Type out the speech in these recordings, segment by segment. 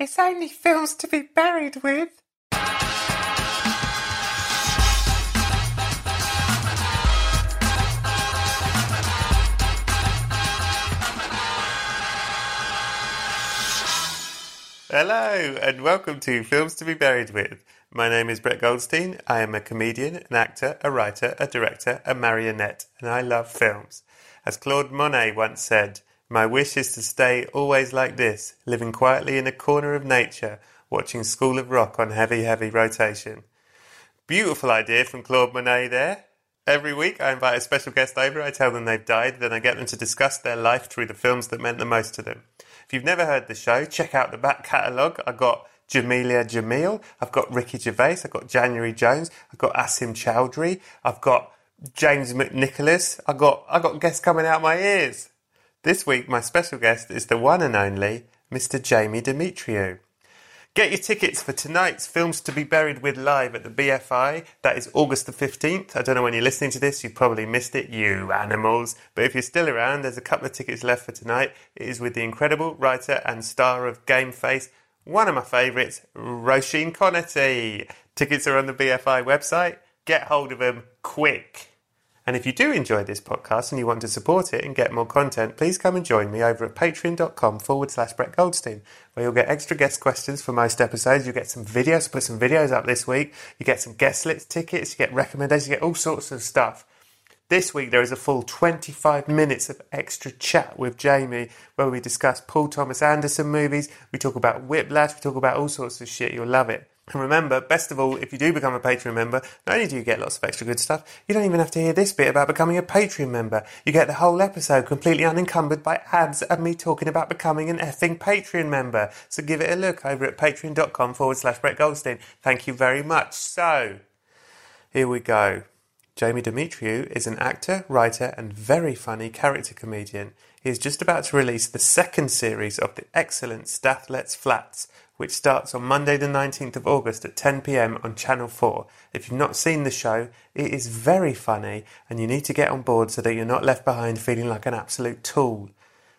It's only films to be buried with. Hello, and welcome to Films to be Buried with. My name is Brett Goldstein. I am a comedian, an actor, a writer, a director, a marionette, and I love films. As Claude Monet once said, my wish is to stay always like this, living quietly in a corner of nature, watching School of Rock on heavy, heavy rotation. Beautiful idea from Claude Monet there. Every week I invite a special guest over, I tell them they've died, then I get them to discuss their life through the films that meant the most to them. If you've never heard the show, check out the back catalogue. I've got Jameela Jamil, I've got Ricky Gervais, I've got January Jones, I've got Asim Chowdhury, I've got James McNicholas, I've got, I've got guests coming out my ears. This week my special guest is the one and only Mr. Jamie Demetriou. Get your tickets for tonight's Films to be Buried with live at the BFI. That is August the 15th. I don't know when you're listening to this, you probably missed it, you animals. But if you're still around, there's a couple of tickets left for tonight. It is with the incredible writer and star of Game Face, one of my favourites, Roisin Conaty. Tickets are on the BFI website. Get hold of them quick. And if you do enjoy this podcast and you want to support it and get more content, please come and join me over at patreon.com forward slash Brett Goldstein, where you'll get extra guest questions for most episodes. You'll get some videos, put some videos up this week. You get some guest list tickets, you get recommendations, you get all sorts of stuff. This week there is a full 25 minutes of extra chat with Jamie where we discuss Paul Thomas Anderson movies, we talk about Whiplash, we talk about all sorts of shit. You'll love it. And remember, best of all, if you do become a Patreon member, not only do you get lots of extra good stuff, you don't even have to hear this bit about becoming a Patreon member. You get the whole episode completely unencumbered by ads and me talking about becoming an effing Patreon member. So give it a look over at patreon.com forward slash Brett Goldstein. Thank you very much. So, here we go. Jamie Demetriou is an actor, writer, and very funny character comedian. He is just about to release the second series of the excellent Stath Lets Flats, which starts on Monday, the 19th of August at 10 pm on Channel 4. If you've not seen the show, it is very funny, and you need to get on board so that you're not left behind feeling like an absolute tool.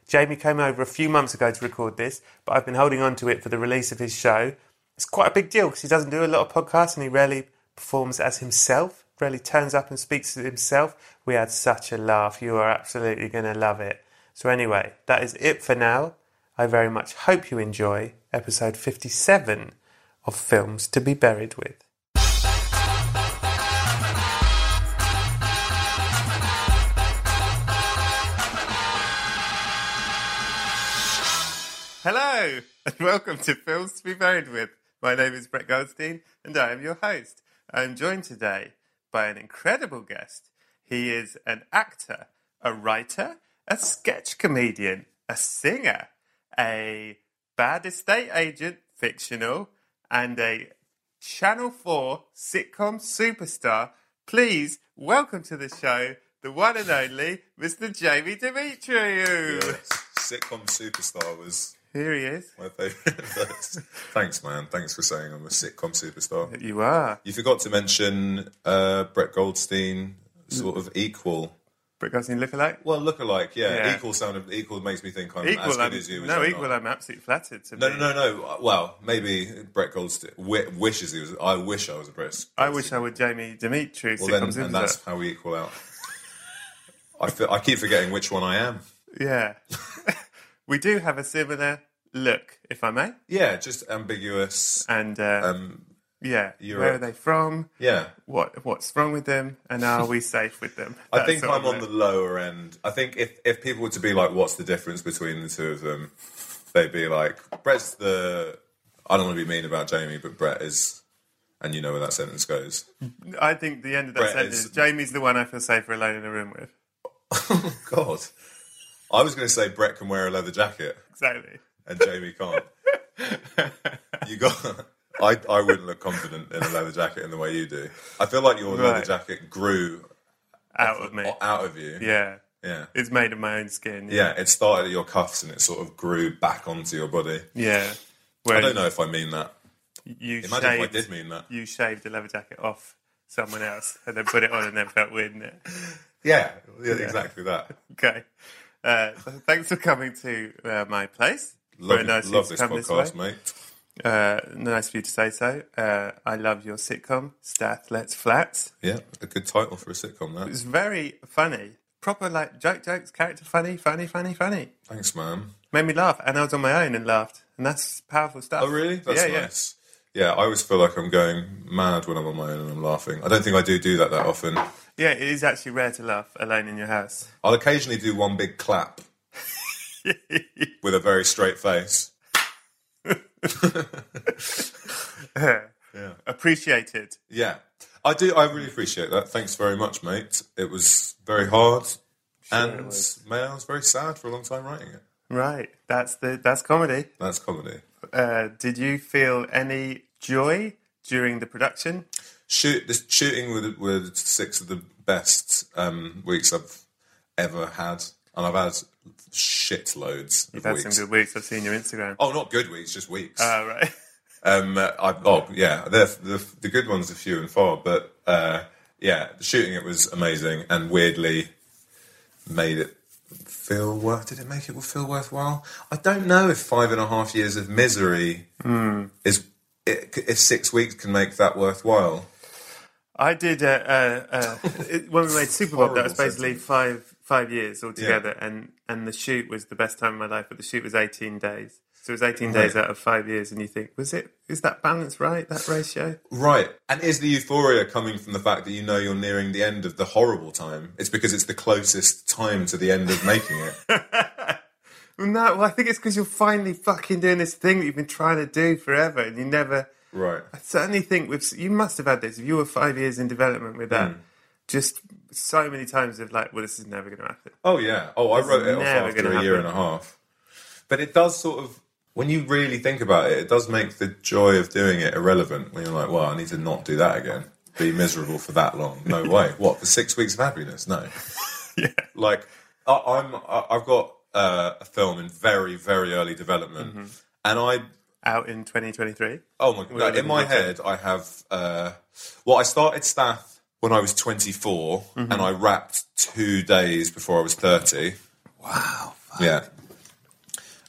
Jamie came over a few months ago to record this, but I've been holding on to it for the release of his show. It's quite a big deal because he doesn't do a lot of podcasts and he rarely performs as himself, rarely turns up and speaks to himself. We had such a laugh. You are absolutely going to love it. So, anyway, that is it for now. I very much hope you enjoy episode 57 of Films to be Buried with. Hello, and welcome to Films to be Buried with. My name is Brett Goldstein, and I am your host. I am joined today by an incredible guest. He is an actor, a writer, a sketch comedian, a singer, a bad estate agent, fictional, and a Channel 4 sitcom superstar. Please welcome to the show the one and only Mr. Jamie Demetriou. Yes. Sitcom superstar was Here he is. my favourite. Thanks, man. Thanks for saying I'm a sitcom superstar. You are. You forgot to mention uh, Brett Goldstein, sort of equal. Brett Goldstein lookalike? Well, look alike, yeah. Yeah. Equal sounded equal makes me think I'm Equal, as good I'm, as you. no, equal, not. I'm absolutely flattered to No, be. no, no, no. Well, maybe Brett Goldstein wi- wishes he was. I wish I was a Brett. I wish I were Jamie Demetriou. Well, then, and that's how we equal out. I, fe- I keep forgetting which one I am. Yeah. we do have a similar look, if I may. Yeah, just ambiguous. And uh, Um, yeah, Europe. where are they from? yeah. What what's wrong with them? And are we safe with them? I think I'm on the lower end. I think if, if people were to be like, what's the difference between the two of them? They'd be like, Brett's the. I don't want to be mean about Jamie, but Brett is. And you know where that sentence goes. I think the end of that Brett sentence. is- Jamie's the one I feel safer alone in a room with. oh God. I was going to say Brett can wear a leather jacket Exactly. and Jamie can't. you got. I, I wouldn't look confident in a leather jacket in the way you do. I feel like your leather jacket grew Out of me. out of you. Yeah. Yeah. It's made of my own skin. Yeah, it started at your cuffs and it sort of grew back onto your body. Yeah. I don't know if I mean that. You Imagine if I did mean that. You shaved a leather jacket off someone else and then put it on and then felt weird in it. Yeah, yeah, exactly that. Okay. Uh, so thanks for coming to uh, my place. Love, Very nice love this this podcast, way. mate. Uh, nice of you to say so. Uh, I love your sitcom, Stath Lets Flats. Yeah, a good title for a sitcom. That. It's very funny. Proper, like, joke jokes, character funny, funny, funny, funny. Thanks, man. Made me laugh. And I was on my own and laughed. And that's powerful stuff. Oh, really? That's yeah, nice. Yeah. I always feel like I'm going mad when I'm on my own and I'm laughing. I don't think I do do that that often. Yeah. yeah, it is actually rare to laugh alone in your house. I'll occasionally do one big clap with a very straight face. Appreciated. Yeah, I do. I really appreciate that. Thanks very much, mate. It was very hard, and man, I was very sad for a long time writing it. Right. That's the that's comedy. That's comedy. Uh, did you feel any joy during the production? Shoot, this shooting with with six of the best um, weeks I've ever had, and I've had shit loads of You've had weeks. some good weeks. I've seen your Instagram. Oh, not good weeks, just weeks. Oh, right. Um, uh, I, oh, yeah, the, the the good ones are few and far, but uh, yeah, the shooting it was amazing and weirdly made it feel worth. Did it make it feel worthwhile? I don't know if five and a half years of misery Hmm. is if six weeks can make that worthwhile. I did uh, uh, uh, it- when we made SuperBob. That was basically sentence. five five years altogether, and and the shoot was the best time of my life. But the shoot was eighteen days, so it was eighteen days out of five years. And you think, was it? Is that balance right? That ratio? Right. And is the euphoria coming from the fact that you know you're nearing the end of the horrible time? It's because it's the closest time to the end of making it. Well, no, well, I think it's because you're finally fucking doing this thing that you've been trying to do forever, and you never. right. I certainly think with you must have had this. If you were five years in development with that, hmm. just so many times of like, well, this is never going to happen. Oh yeah. Oh, I wrote it off after a year happen. and a half. But it does sort of, when you really think about it, it does make the joy of doing it irrelevant. When you're like, well, I need to not do that again. Be miserable for that long? No way. What for six weeks of happiness? No. Yeah. Like I, I'm, I, I've got uh, a film in very, very early development, Mm-hmm. and I Out in 2023. Oh my god! In my head, I have. Uh, well, I started Stath when I was 24, Mm-hmm. and I wrapped two days before I was 30. Wow! Yeah.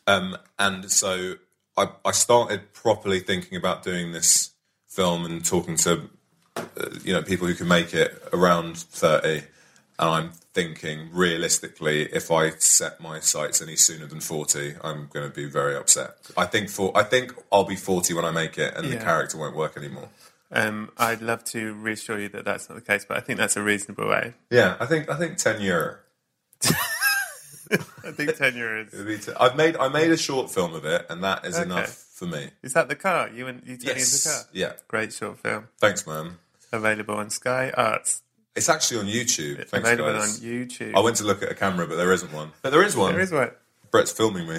Um, and so I, I started properly thinking about doing this film and talking to uh, you know people who can make it around 30 and i'm thinking realistically if i set my sights any sooner than 40 i'm going to be very upset i think for i think i'll be 40 when i make it and the character won't work anymore Um, I'd love to reassure you that that's not the case, but I think that's a reasonable way. yeah i think i think 10 year I think tenure is. T- i've made i made a short film of it and that is Okay. enough for me Is that the car? You and you turning yes into the car? yeah Great short film. thanks man Available on Sky Arts. it's actually on youtube thanks Available guys on YouTube. i went to look at a camera but there isn't one but there is one there is one. brett's filming me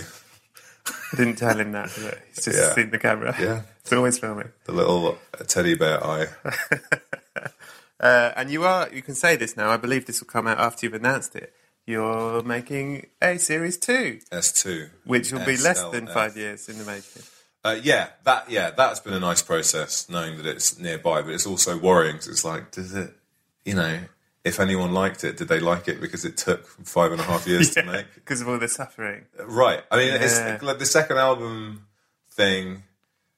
I didn't tell him that, but he's just Yeah. seen the camera. Yeah. It's always filming. the little teddy bear eye Uh, and you are, you can say this now, I believe this will come out after you've announced it. You're making a series two, S2. which will be less than five years in the making. Uh, yeah, that yeah, that's been a nice process, knowing that it's nearby. But it's also worrying because it's like, does it, you know, if anyone liked it, did they like it because it took five and a half years to make? Because of all the suffering. Right. I mean, Yeah. it's like the second album thing.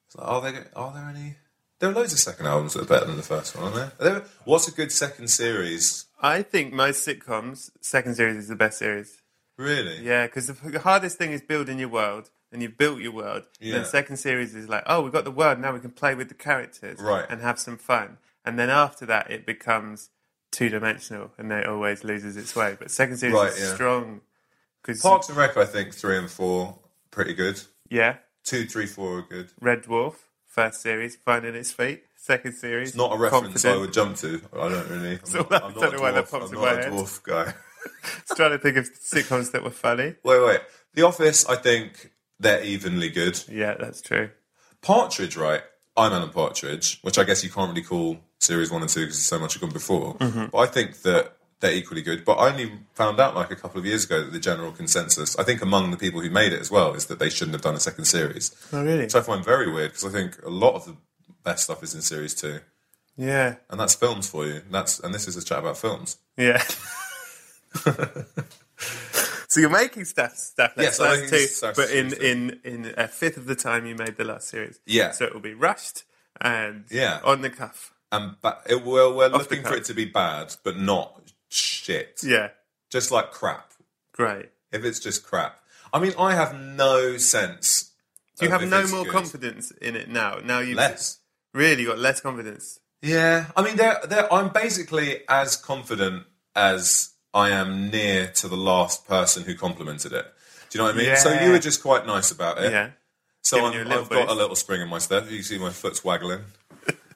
It's like, are there are there any? There are loads of second albums that are better than the first one, aren't there? Are there what's a good second series? I think most sitcoms, second series is the best series. Really? Yeah, because the hardest thing is building your world. and you've built your world. Yeah. then second series is like, oh, we've got the world now. We can play with the characters, Right. and have some fun. And then after that, it becomes two dimensional, and then it always loses its way. But second series Right, is yeah. strong because Parks and Rec, I think three and four pretty good. yeah, Two, three, four are good. Red Dwarf first series finding its feet. Second series, It's not a reference confident. I would jump to. I don't really. I'm So not, I'm don't not a why that dwarf. pops I'm in not my a head. dwarf guy. Just trying to think of sitcoms that were funny. Wait, wait. The Office, I think they're evenly good. Yeah, that's true. Partridge, right? I'm Alan Partridge, which I guess you can't really call series one and two because so much have gone before. Mm-hmm. But I think that they're equally good. But I only found out like a couple of years ago that the general consensus, I think among the people who made it as well, is that they shouldn't have done a second series. Oh, really? Which I find very weird because I think a lot of the best stuff is in series two, Yeah, and that's films for you. That's and this is a chat about films. yeah. so you're making stuff, stuff. Yes, last two, stuff, but in in in a fifth of the time you made the last series. Yeah. So it will be rushed and Yeah. on the cuff. And ba- it, we're the looking for cuff. it to be bad, but not shit. Yeah, Just like crap. great. If it's just crap. I mean, I have no sense. Do you of have if no it's more good. confidence in it now? Now you Less. really got less confidence. Yeah, I mean, they're, they're, I'm basically as confident as I am near to the last person who complimented it. Do you know what I mean? So Yeah. you were just quite nice about it. Yeah, So Giving I'm, you a little I've got a little spring in my step. You see my foot's waggling.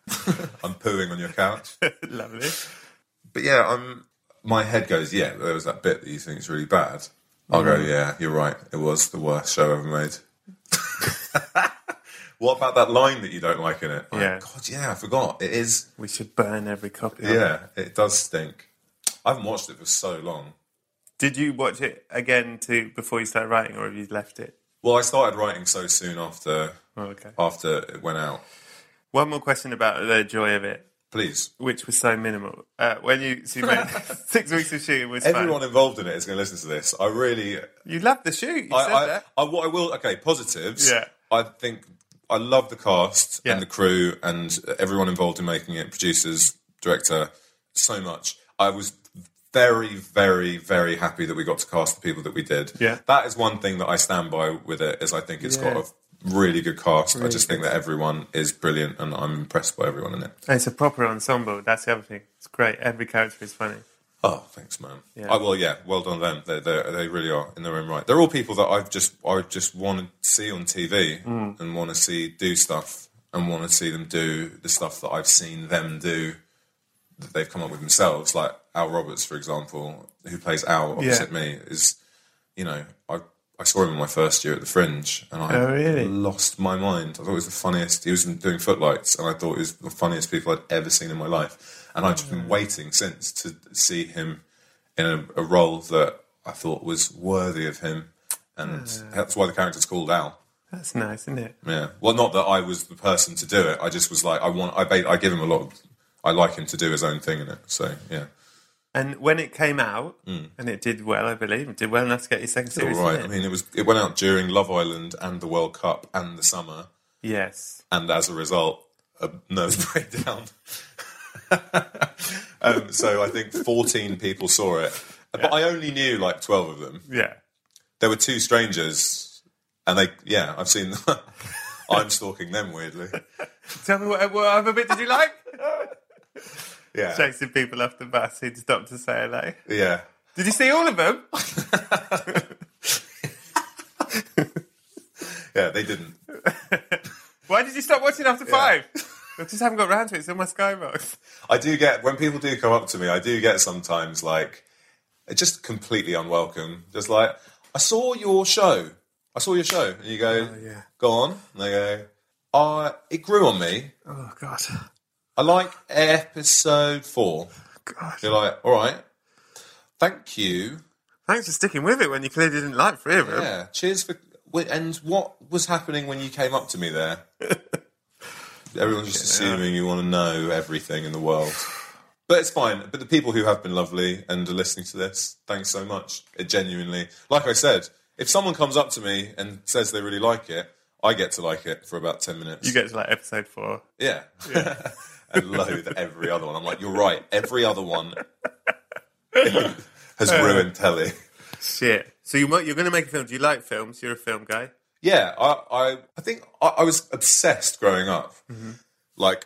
I'm pooing on your couch. lovely. But yeah, I'm. My head goes, yeah. There was that bit that you think is really bad. I'll go, mm. yeah. You're right. It was the worst show ever made. what about that line that you don't like in it? Like, Yeah. God, yeah. I forgot. It is. We should burn every copy. of it. Yeah, it does stink. I haven't watched it for so long. Did you watch it again to before you started writing, or have you left it? Well, I started writing so soon after Oh, okay. after it went out. One more question about the joy of it, Please, which was so minimal. Uh, when you, so you made six weeks of shooting was everyone fun. involved in it is going to listen to this. I really, You loved the shoot. You said I, I, that. I, what I will. Okay, positives. Yeah. I think I love the cast Yeah. and the crew and everyone involved in making it, producers, director, so much. I was very, very, very happy that we got to cast the people that we did. Yeah. that is one thing that I stand by with it. Is I think it's Yeah. got a really good cast. I just think that everyone is brilliant, and I'm impressed by everyone in it. And it's a proper ensemble. That's the other thing. It's great. Every character is funny. Oh, thanks, man. Yeah. I, well, yeah, well done them. They, they, they really are in their own right. They're all people that I've just I just want to see on TV Mm. and want to see do stuff and want to see them do the stuff that I've seen them do that they've come up with themselves. Like Al Roberts, for example, who plays Al opposite Yeah. me, is you know I. Saw him in my first year at the Fringe, and I Oh, really? lost my mind. I thought he was the funniest. He was doing footlights, and I thought he was the funniest people I'd ever seen in my life. And I've just been waiting since to see him in a, a role that I thought was worthy of him, and ah. that's why the character's called Al. That's nice, isn't it? Yeah. Well, not that I was the person to do it. I just was like, I want. I I give him a lot. Of, I like him to do his own thing in it. So yeah. And when it came out, and it did well, I believe, it did well enough to get your second All series. right. didn't I mean, it was. It went out during Love Island and the World Cup and the summer. yes. and as a result, a nervous breakdown. um, so I think 14 people saw it, but I only knew like 12 of them. Yeah. There were two strangers, and they, yeah, I've seen. I'm stalking them weirdly. Tell me what, what other bit did you like? Yeah, Chasing people off the bus who'd stop to say hello. yeah. Did you see all of them? Yeah, they didn't. Why did you stop watching after five? I just haven't got round to it. It's in my Skybox. I do get when people do come up to me. I do get sometimes like just completely unwelcome. Just like I saw your show. I saw your show, and you go, yeah. "Go on." And they go, "Uh, it grew on me. Oh, God. I like episode four. God. You're like, "All right, thank you." Thanks for sticking with it when you clearly didn't like three of them. Yeah, cheers for. And what was happening when you came up to me there? Everyone's just assuming you want to know everything in the world. But it's fine. But the people who have been lovely and are listening to this, thanks so much. It genuinely, like I said, if someone comes up to me and says they really like it, I get to like it for about 10 minutes. You get to like episode four. yeah. and loathe every other one. I'm like, you're right. Every other one has ruined telly. Shit. So you, you're going to make a film. Do you like films? You're a film guy. Yeah, I, I, I think I, I was obsessed growing up. Mm-hmm. Like,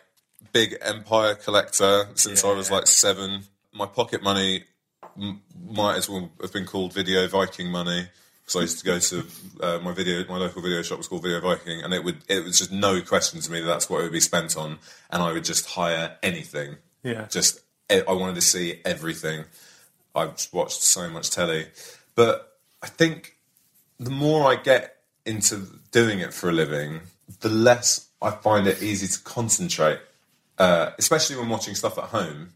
big empire collector since I was like seven. My pocket money m- might as well have been called Video Viking money. So I used to go to uh, my video, my local video shop was called Video Viking, and it would it was just no question to me that that's what it would be spent on, and I would just hire anything. Yeah. just I wanted to see everything. I've watched so much telly, but I think the more I get into doing it for a living, the less I find it easy to concentrate, uh, especially when watching stuff at home.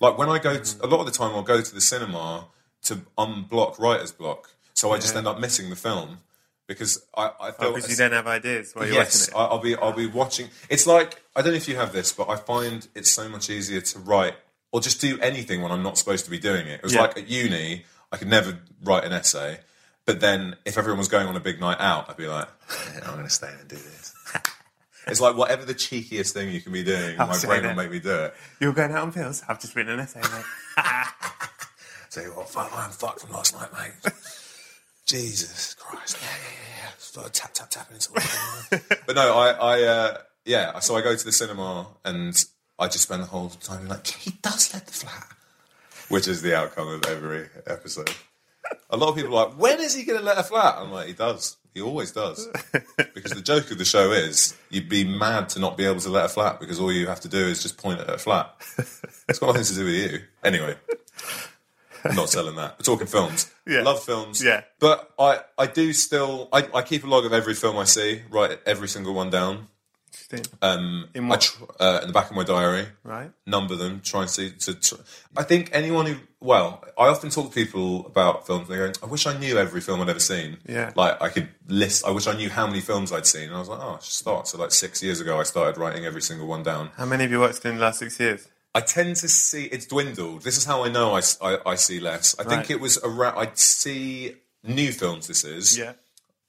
Like when I go, to, a lot of the time I'll go to the cinema to unblock writer's block, so I just end up missing the film because I, I feel Because Oh, you don't have ideas while you're yes, I- I'll be I'll be watching. It's like I don't know if you have this, but I find it's so much easier to write or just do anything when I'm not supposed to be doing it. It was Yeah. like at uni, I could never write an essay, but then if everyone was going on a big night out, I'd be like, "Yeah, I'm going to stay and do this. it's like whatever the cheekiest thing you can be doing, I'll my brain that. will make me do it. You're going out on pills? I've just written an essay, mate. You what, fuck, I'm fucked from last night, mate. Jesus Christ. Yeah, yeah, yeah. Start tap, tap, tapping But no, I, I, uh, yeah, so I go to the cinema and I just spend the whole time like, he does let the flat. Which is the outcome of every episode. A lot of people are like, when is he going to let a flat? I'm like, he does. He always does. Because the joke of the show is you'd be mad to not be able to let a flat because all you have to do is just point at a flat. It's got nothing to do with you. Anyway, I'm not selling that. We're talking films. Yeah. Love films. Yeah. But I, I do still, I, I keep a log of every film I see, write every single one down. Interesting. Um, In I what? tr- uh, in the back of my diary right? number them, try and see. To, tr I think anyone who, well, I often talk to people about films. and They go, "I wish I knew every film I'd ever seen." Yeah. like I could list. I wish I knew how many films I'd seen. And I was like, "Oh, I should start." So, like six years ago, I started writing every single one down. How many have you watched in the last six years? I tend to see it's dwindled. This is how I know I I see less. I think it was around. I'd see new films. This is Yeah.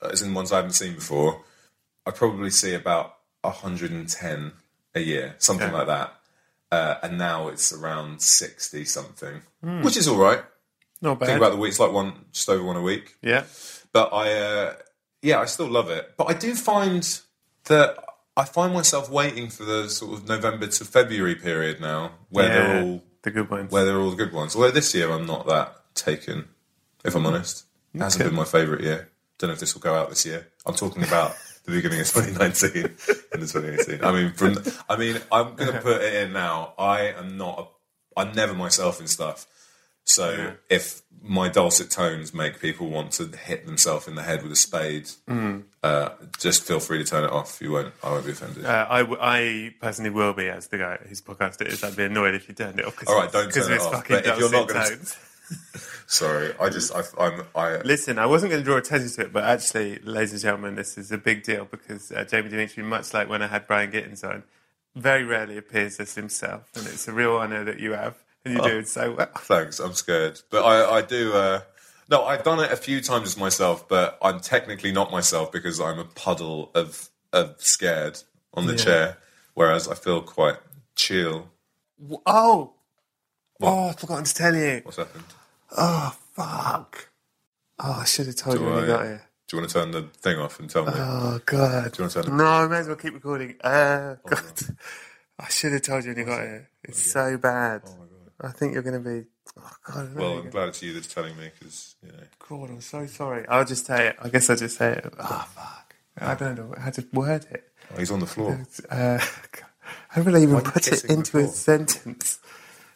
as in ones I haven't seen before. I probably see about 110 a year, something Okay. like that. Uh, and now it's around 60 something, Hmm. which is all right. Not bad. Think about the week, it's like one, just over one a week. yeah. But I, uh, yeah, I still love it. But I do find that I find myself waiting for the sort of November to February period now, where yeah. they're all the good ones. where they're all the good ones. Although this year I'm not that taken, if I'm honest. It hasn't been my favourite year. Don't know if this will go out this year. I'm talking about the beginning of 2019 and the 2018. I mean, from I mean, I'm going to put it in now. I am not. A, I'm never myself in stuff. So if my dulcet tones make people want to hit themselves in the head with a spade, uh, just feel free to turn it off. You won't. I won't be offended. uh, I, w- I personally will be, as the guy whose podcast it is. I'd be annoyed if you turned it off. All right, don't because turn it it's off, fucking but if you're not gonna- tones. Sorry, I just I, I'm I. Listen, I wasn't going to draw attention to it, but actually, ladies and gentlemen, this is a big deal because uh, Jamie Demetriou, much like when I had Brian Gittins on, very rarely appears as himself, and it's a real honour that you have, and you do it so well. Thanks, I'm scared. But I, I do. Uh, no, I've done it a few times as myself, but I'm technically not myself because I'm a puddle of of scared on the chair, whereas I feel quite chill. Oh, oh, I've forgotten to tell you. What's happened? Oh, fuck. Oh, I should have told you Do when you got here. Do you want to turn the thing off and tell me? Oh, God. Do you want to turn the- No, I may as well keep recording. Uh, God. I should have told you when you got here. It's so bad. I think you're going to be. Oh, God. I don't know. well, I'm glad it's you that's telling me because you know. God, I'm so sorry. I'll just say it. I guess I'll just say it. Oh, fuck. I don't know how to word it. Oh, he's on the floor. Uh, how would I even Why put it into a sentence?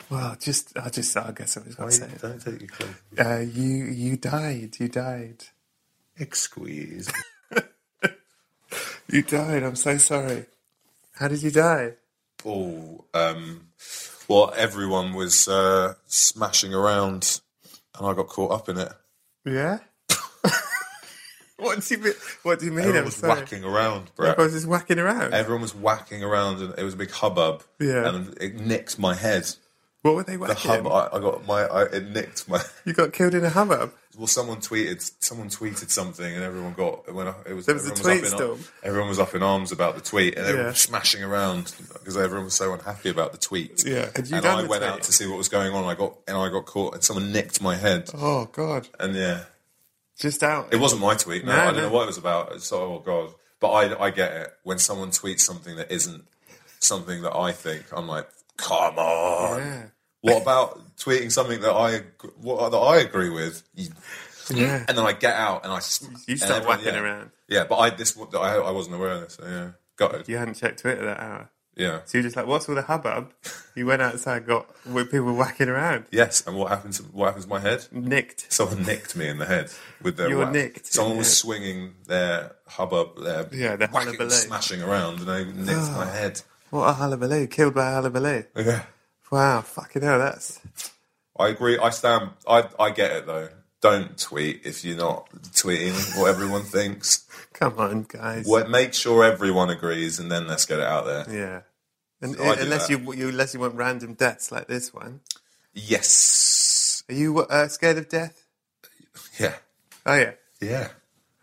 Well, just, I just, I guess I was going to say it. Don't take your clothes. Uh, you, you died. You died. Squeeze. You died. I'm so sorry. How did you die? Oh, um, well, everyone was uh, smashing around, and I got caught up in it. Yeah. what do you mean? What do you mean? Everyone I'm was sorry. whacking around, Brett. Everyone was just whacking around. Everyone was whacking around, and it was a big hubbub. Yeah. and it nicked my head. What were they The whacking? hub, I, I got my, I, it nicked my. you got killed in a hubbub. Well, someone tweeted, someone tweeted something, and everyone got when I, it was. There was a tweet up storm. in, everyone was up in arms about the tweet, and they Yeah. were smashing around because everyone was so unhappy about the tweet. Yeah. You and I went tweet? out to see what was going on. I got and I got caught, and someone nicked my head, Oh God. and yeah, Just out. It wasn't my tweet. No, No, I don't no. know what it was about. It's, oh god! But I, I get it. When someone tweets something that isn't something that I think, I'm like, come on. Yeah. What about tweeting something that I what, that I agree with? Yeah. And then I get out and I You start everyone- whacking yeah. around. Yeah, but I this I, I wasn't aware of this. So yeah, got it. You hadn't checked Twitter that hour. Yeah. So you're just like, what's all the hubbub? You went outside, got with people whacking around. Yes, and what happens? What happens to my head? Nicked. Someone nicked me in the head with their. You were whack. nicked Someone in was head. swinging their hubbub, their Yeah, their whacking, hullabaloo. smashing around, and they nicked my head. What a hullabaloo. Killed by a hullabaloo. Yeah. Wow, fucking hell, that's... I agree. I stand. I I get it though. Don't tweet if you're not tweeting what everyone thinks. Come on, guys. Well, make sure everyone agrees, and then let's get it out there. Yeah. And, I unless you, you unless you want random deaths like this one. Yes. Are you uh, scared of death? Yeah. Oh, yeah. Yeah.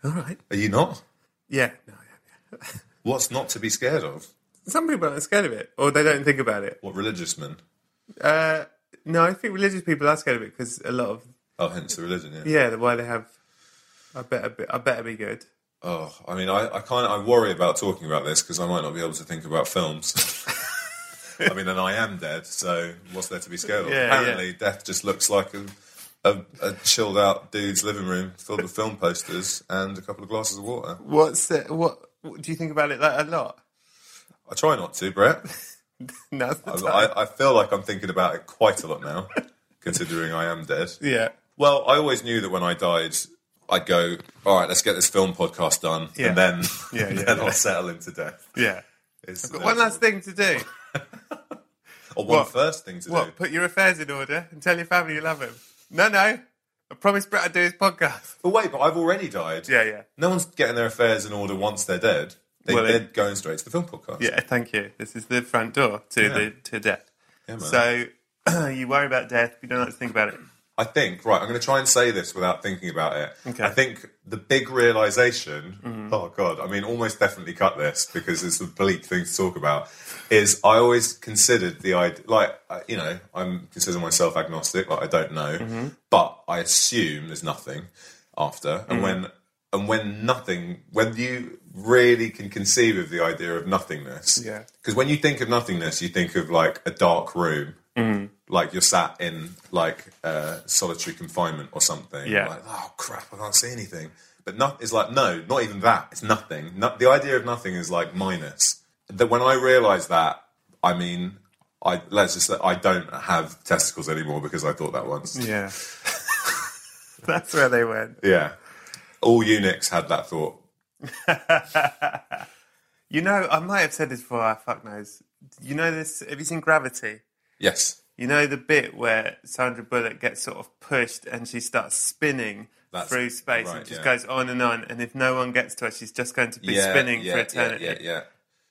All right. Are you not? Yeah. No, yeah, yeah. What's not to be scared of? Some people aren't scared of it, or they don't think about it. What religious men? Uh, no, I think religious people are scared of it because a lot of Oh, hence the religion. Yeah. yeah, the why they have. I better be, I better be good. Oh, I mean, I, I kind of I worry about talking about this because I might not be able to think about films. I mean, and I am dead, so what's there to be scared of? Yeah, Apparently, death just looks like a, a, a chilled out dude's living room filled with film posters and a couple of glasses of water. What's the, what, what do you think about it like a lot? I try not to, Brett. Now's the I, time. I, I feel like I'm thinking about it quite a lot now, considering I am dead. yeah, Well, I always knew that when I died, I'd go, all right, let's get this film podcast done, Yeah. and then, Yeah, and yeah, then yeah. I'll settle into death. yeah. It's But one last thing to do. Or one What? first thing to do. What? Put your affairs in order and tell your family you love him. No, no. I promised Brett I'd do his podcast. But wait, but I've already died. Yeah, yeah. No one's getting their affairs in order once they're dead. They, Well, they're they- going straight to the film podcast. Yeah, thank you. This is the front door to Yeah. the to death. Yeah, so you worry about death, but you don't like to think about it. I think, right, I'm going to try and say this without thinking about it. Okay. I think the big realization, Mm-hmm. oh God, I mean, almost definitely cut this because it's a bleak thing to talk about, is I always considered the idea, like, uh, you know, I'm consider myself agnostic, like, I don't know, Mm-hmm. but I assume there's nothing after. Mm-hmm. And when, and when nothing, when you really can conceive of the idea of nothingness, Yeah. because when you think of nothingness, you think of like a dark room, Mm-hmm. like you're sat in like uh, solitary confinement or something. Yeah. Like, oh crap, I can't see anything. But not, it's like no, not even that. It's nothing. No, the idea of nothing is like minus. That when I realised that, I mean, I let's just say I don't have testicles anymore because I thought that once. Yeah. That's where they went. Yeah. All eunuchs had that thought. You know, I might have said this before, I fuck knows. You know this have you seen Gravity? Yes. You know the bit where Sandra Bullock gets sort of pushed and she starts spinning That's- through space right, and just yeah. goes on and on, and if no one gets to her, she's just going to be yeah, spinning yeah, for yeah, eternity. Yeah, yeah,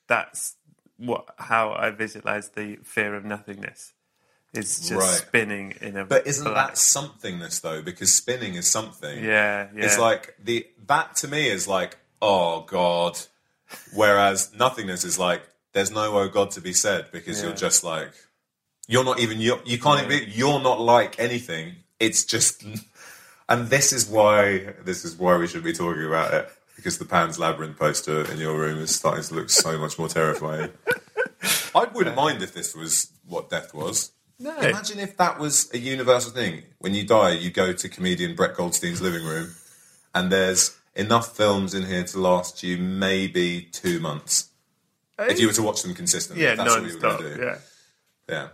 That's what how I visualize the fear of nothingness. Is just Right. spinning in a But isn't black- that somethingness though? Because spinning is something. yeah, yeah. It's like the that to me is like oh god, whereas nothingness is like there's no oh god to be said because you're just like you're not even you you can't even you're not like anything. It's just and this is why this is why we should be talking about it because the Pan's Labyrinth poster in your room is starting to look so much more terrifying. I wouldn't mind if this was what death was. no. Imagine if that was a universal thing. When you die, you go to comedian Brett Goldstein's living room, and there's enough films in here to last you maybe two months. If you were to watch them consistently, yeah, that's what you were going to do. Yeah. Yeah.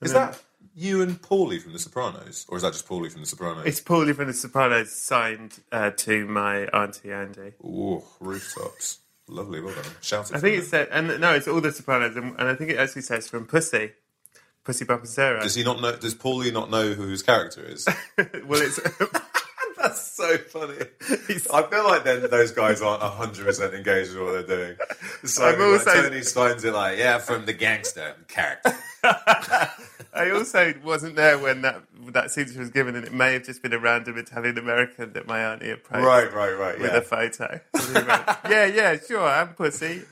Is that you and Paulie from The Sopranos, or is that just Paulie from The Sopranos? It's Paulie from The Sopranos signed uh, to my auntie Andy. Ooh, rooftops, lovely. Well done. Shout it. I think it said, and no, it's all The Sopranos, and, and I think it actually says from Pussy, Pussy Papa Sarah. Does he not know? Does Paulie not know who his character is? well, it's That's so funny. I feel like then those guys aren't hundred percent engaged with what they're doing. So I'm like, also- Tony finds it like, yeah, from the gangster character. I also wasn't there when that that signature was given, and it may have just been a random Italian American that my auntie approached right, right, right. with Yeah. a photo. Yeah, yeah, sure, I'm Pussy.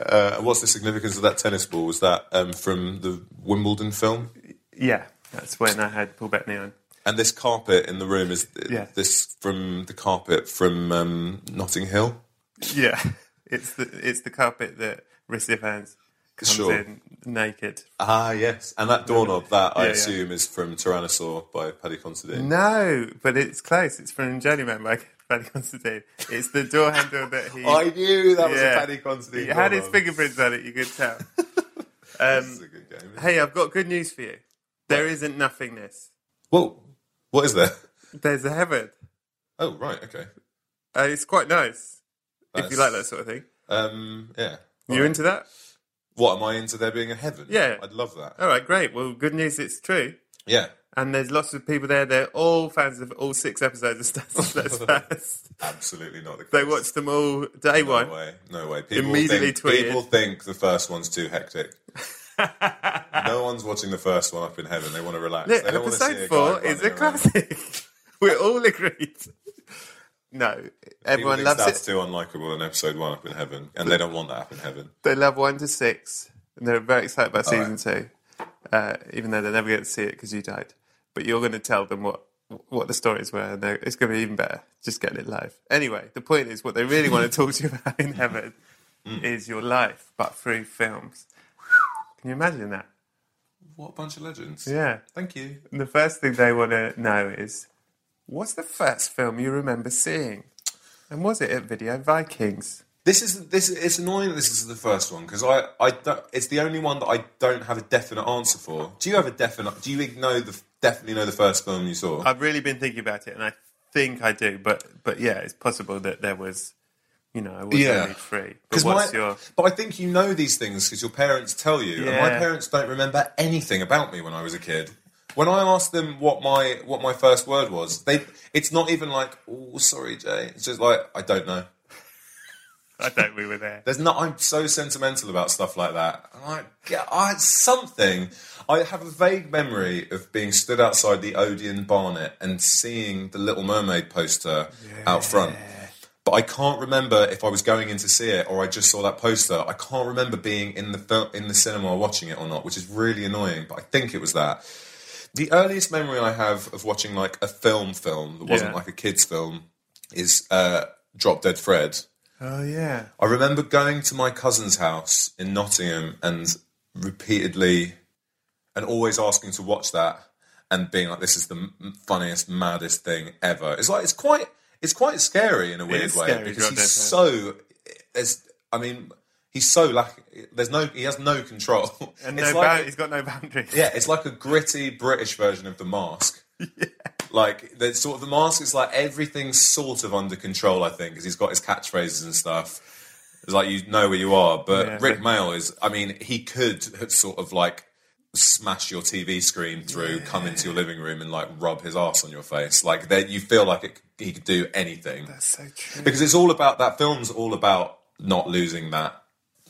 Uh, what's the significance of that tennis ball? Was that um, from the Wimbledon film? Yeah, that's when I had Paul Bettany on. And this carpet in the room is Yeah. this from the carpet from um, Notting Hill. Yeah, it's the it's the carpet that Rhys Ifans comes Sure. in naked. Ah, yes. And that doorknob, that I Yeah, yeah. assume is from Tyrannosaur by Paddy Considine. No, but it's close. It's from Journeyman by Paddy Considine. It's the door handle that he. I knew that was a Paddy Considine. He had his fingerprints on it. You could tell. This is Um, a good game. hey, I've got good news for you. There isn't nothingness. Whoa, what is there? There's a heaven. Oh, right, okay. Uh, it's quite nice if you like that sort of thing. Um, yeah. You into that? What am I into there being a heaven? Yeah. I'd love that. All right, great. Well, good news. It's true. Yeah, And there's lots of people there. They're all fans of all six episodes of Stats Let's Fast. absolutely not the case. They watched them all day No one. No way, no way. People Immediately think, tweeted. People think the first one's too hectic. no one's watching the first one up in heaven. They want to relax. Look, they don't want to see episode a four guy is a classic. We're all agreed. No, everyone People loves that's it. too unlikable in episode one up in heaven, and they don't want that up in heaven. They love one to six, and they're very excited about All season two. Uh, even though they never get to see it because you died, but you're going to tell them what what the stories were, and it's going to be even better. Just getting it live. Anyway, the point is, what they really want to talk to you about in heaven Mm. is your life, but through films. Can you imagine that? What a bunch of legends. Yeah. Thank you. And the first thing they want to know is, what's the first film you remember seeing? And was it at Video Vikings? This is this. It's annoying that this is the first one because I, I don't, it's the only one that I don't have a definite answer for. Do you have a definite? Do you know the definitely know the first film you saw? I've really been thinking about it, and I think I do. But but yeah, it's possible that there was, you know, I was Yeah. only three. But my, your? but I think you know these things because your parents tell you, and my parents don't remember anything about me when I was a kid. When I asked them what my what my first word was, they it's not even like, "Oh, sorry, Jay." It's just like, "I don't know." I don't. We were there. There's not. I'm so sentimental about stuff like that. I'm like, yeah, I, something. I have a vague memory of being stood outside the Odeon Barnet and seeing the Little Mermaid poster out front. But I can't remember if I was going in to see it or I just saw that poster. I can't remember being in the fil- in the cinema watching it or not, which is really annoying. But I think it was that. The earliest memory I have of watching like a film film that wasn't Yeah. like a kids film is uh, Drop Dead Fred. Oh yeah. I remember going to my cousin's house in Nottingham and repeatedly and always asking to watch that and being like, "This is the funniest, maddest thing ever." It's like it's quite it's quite scary in a weird way because he's so. There's, I mean, he's so lacking. There's no, he has no control. And no, like- bound- he's got no boundaries. yeah, it's like a gritty British version of the mask. yeah. Like the sort of the mask is like everything's sort of under control. I think because he's got his catchphrases and stuff. It's like you know where you are. But Yeah. Rik Mayall is. I mean, he could sort of like smash your TV screen through, come into your living room and like rub his ass on your face. Like that, you feel like it, he could do anything That's so true. because it's all about that film's all about not losing that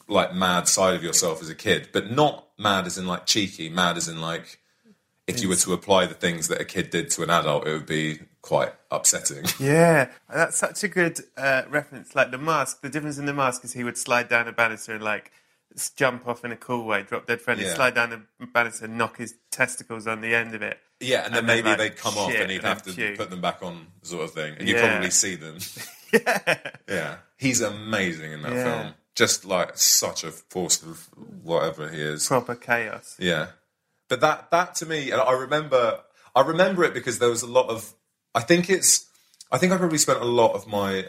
like mad side of yourself as a kid, but not mad as in like cheeky, mad as in like if you were to apply the things that a kid did to an adult, it would be quite upsetting. Yeah, that's such a good uh, reference. Like the mask, the difference in the mask is he would slide down a banister and like jump off in a cool way, Drop Dead Fred, Yeah. slide down the banister and knock his testicles on the end of it. Yeah, and then And then, maybe like, they'd come off and he'd and have to puke. put them back on, sort of thing, and you Yeah. probably see them. Yeah. Yeah, he's amazing in that Yeah. film. Just like such a force of whatever he is. Proper chaos. Yeah, but that that to me, and I remember, I remember it because there was a lot of. I think it's. I think I probably spent a lot of my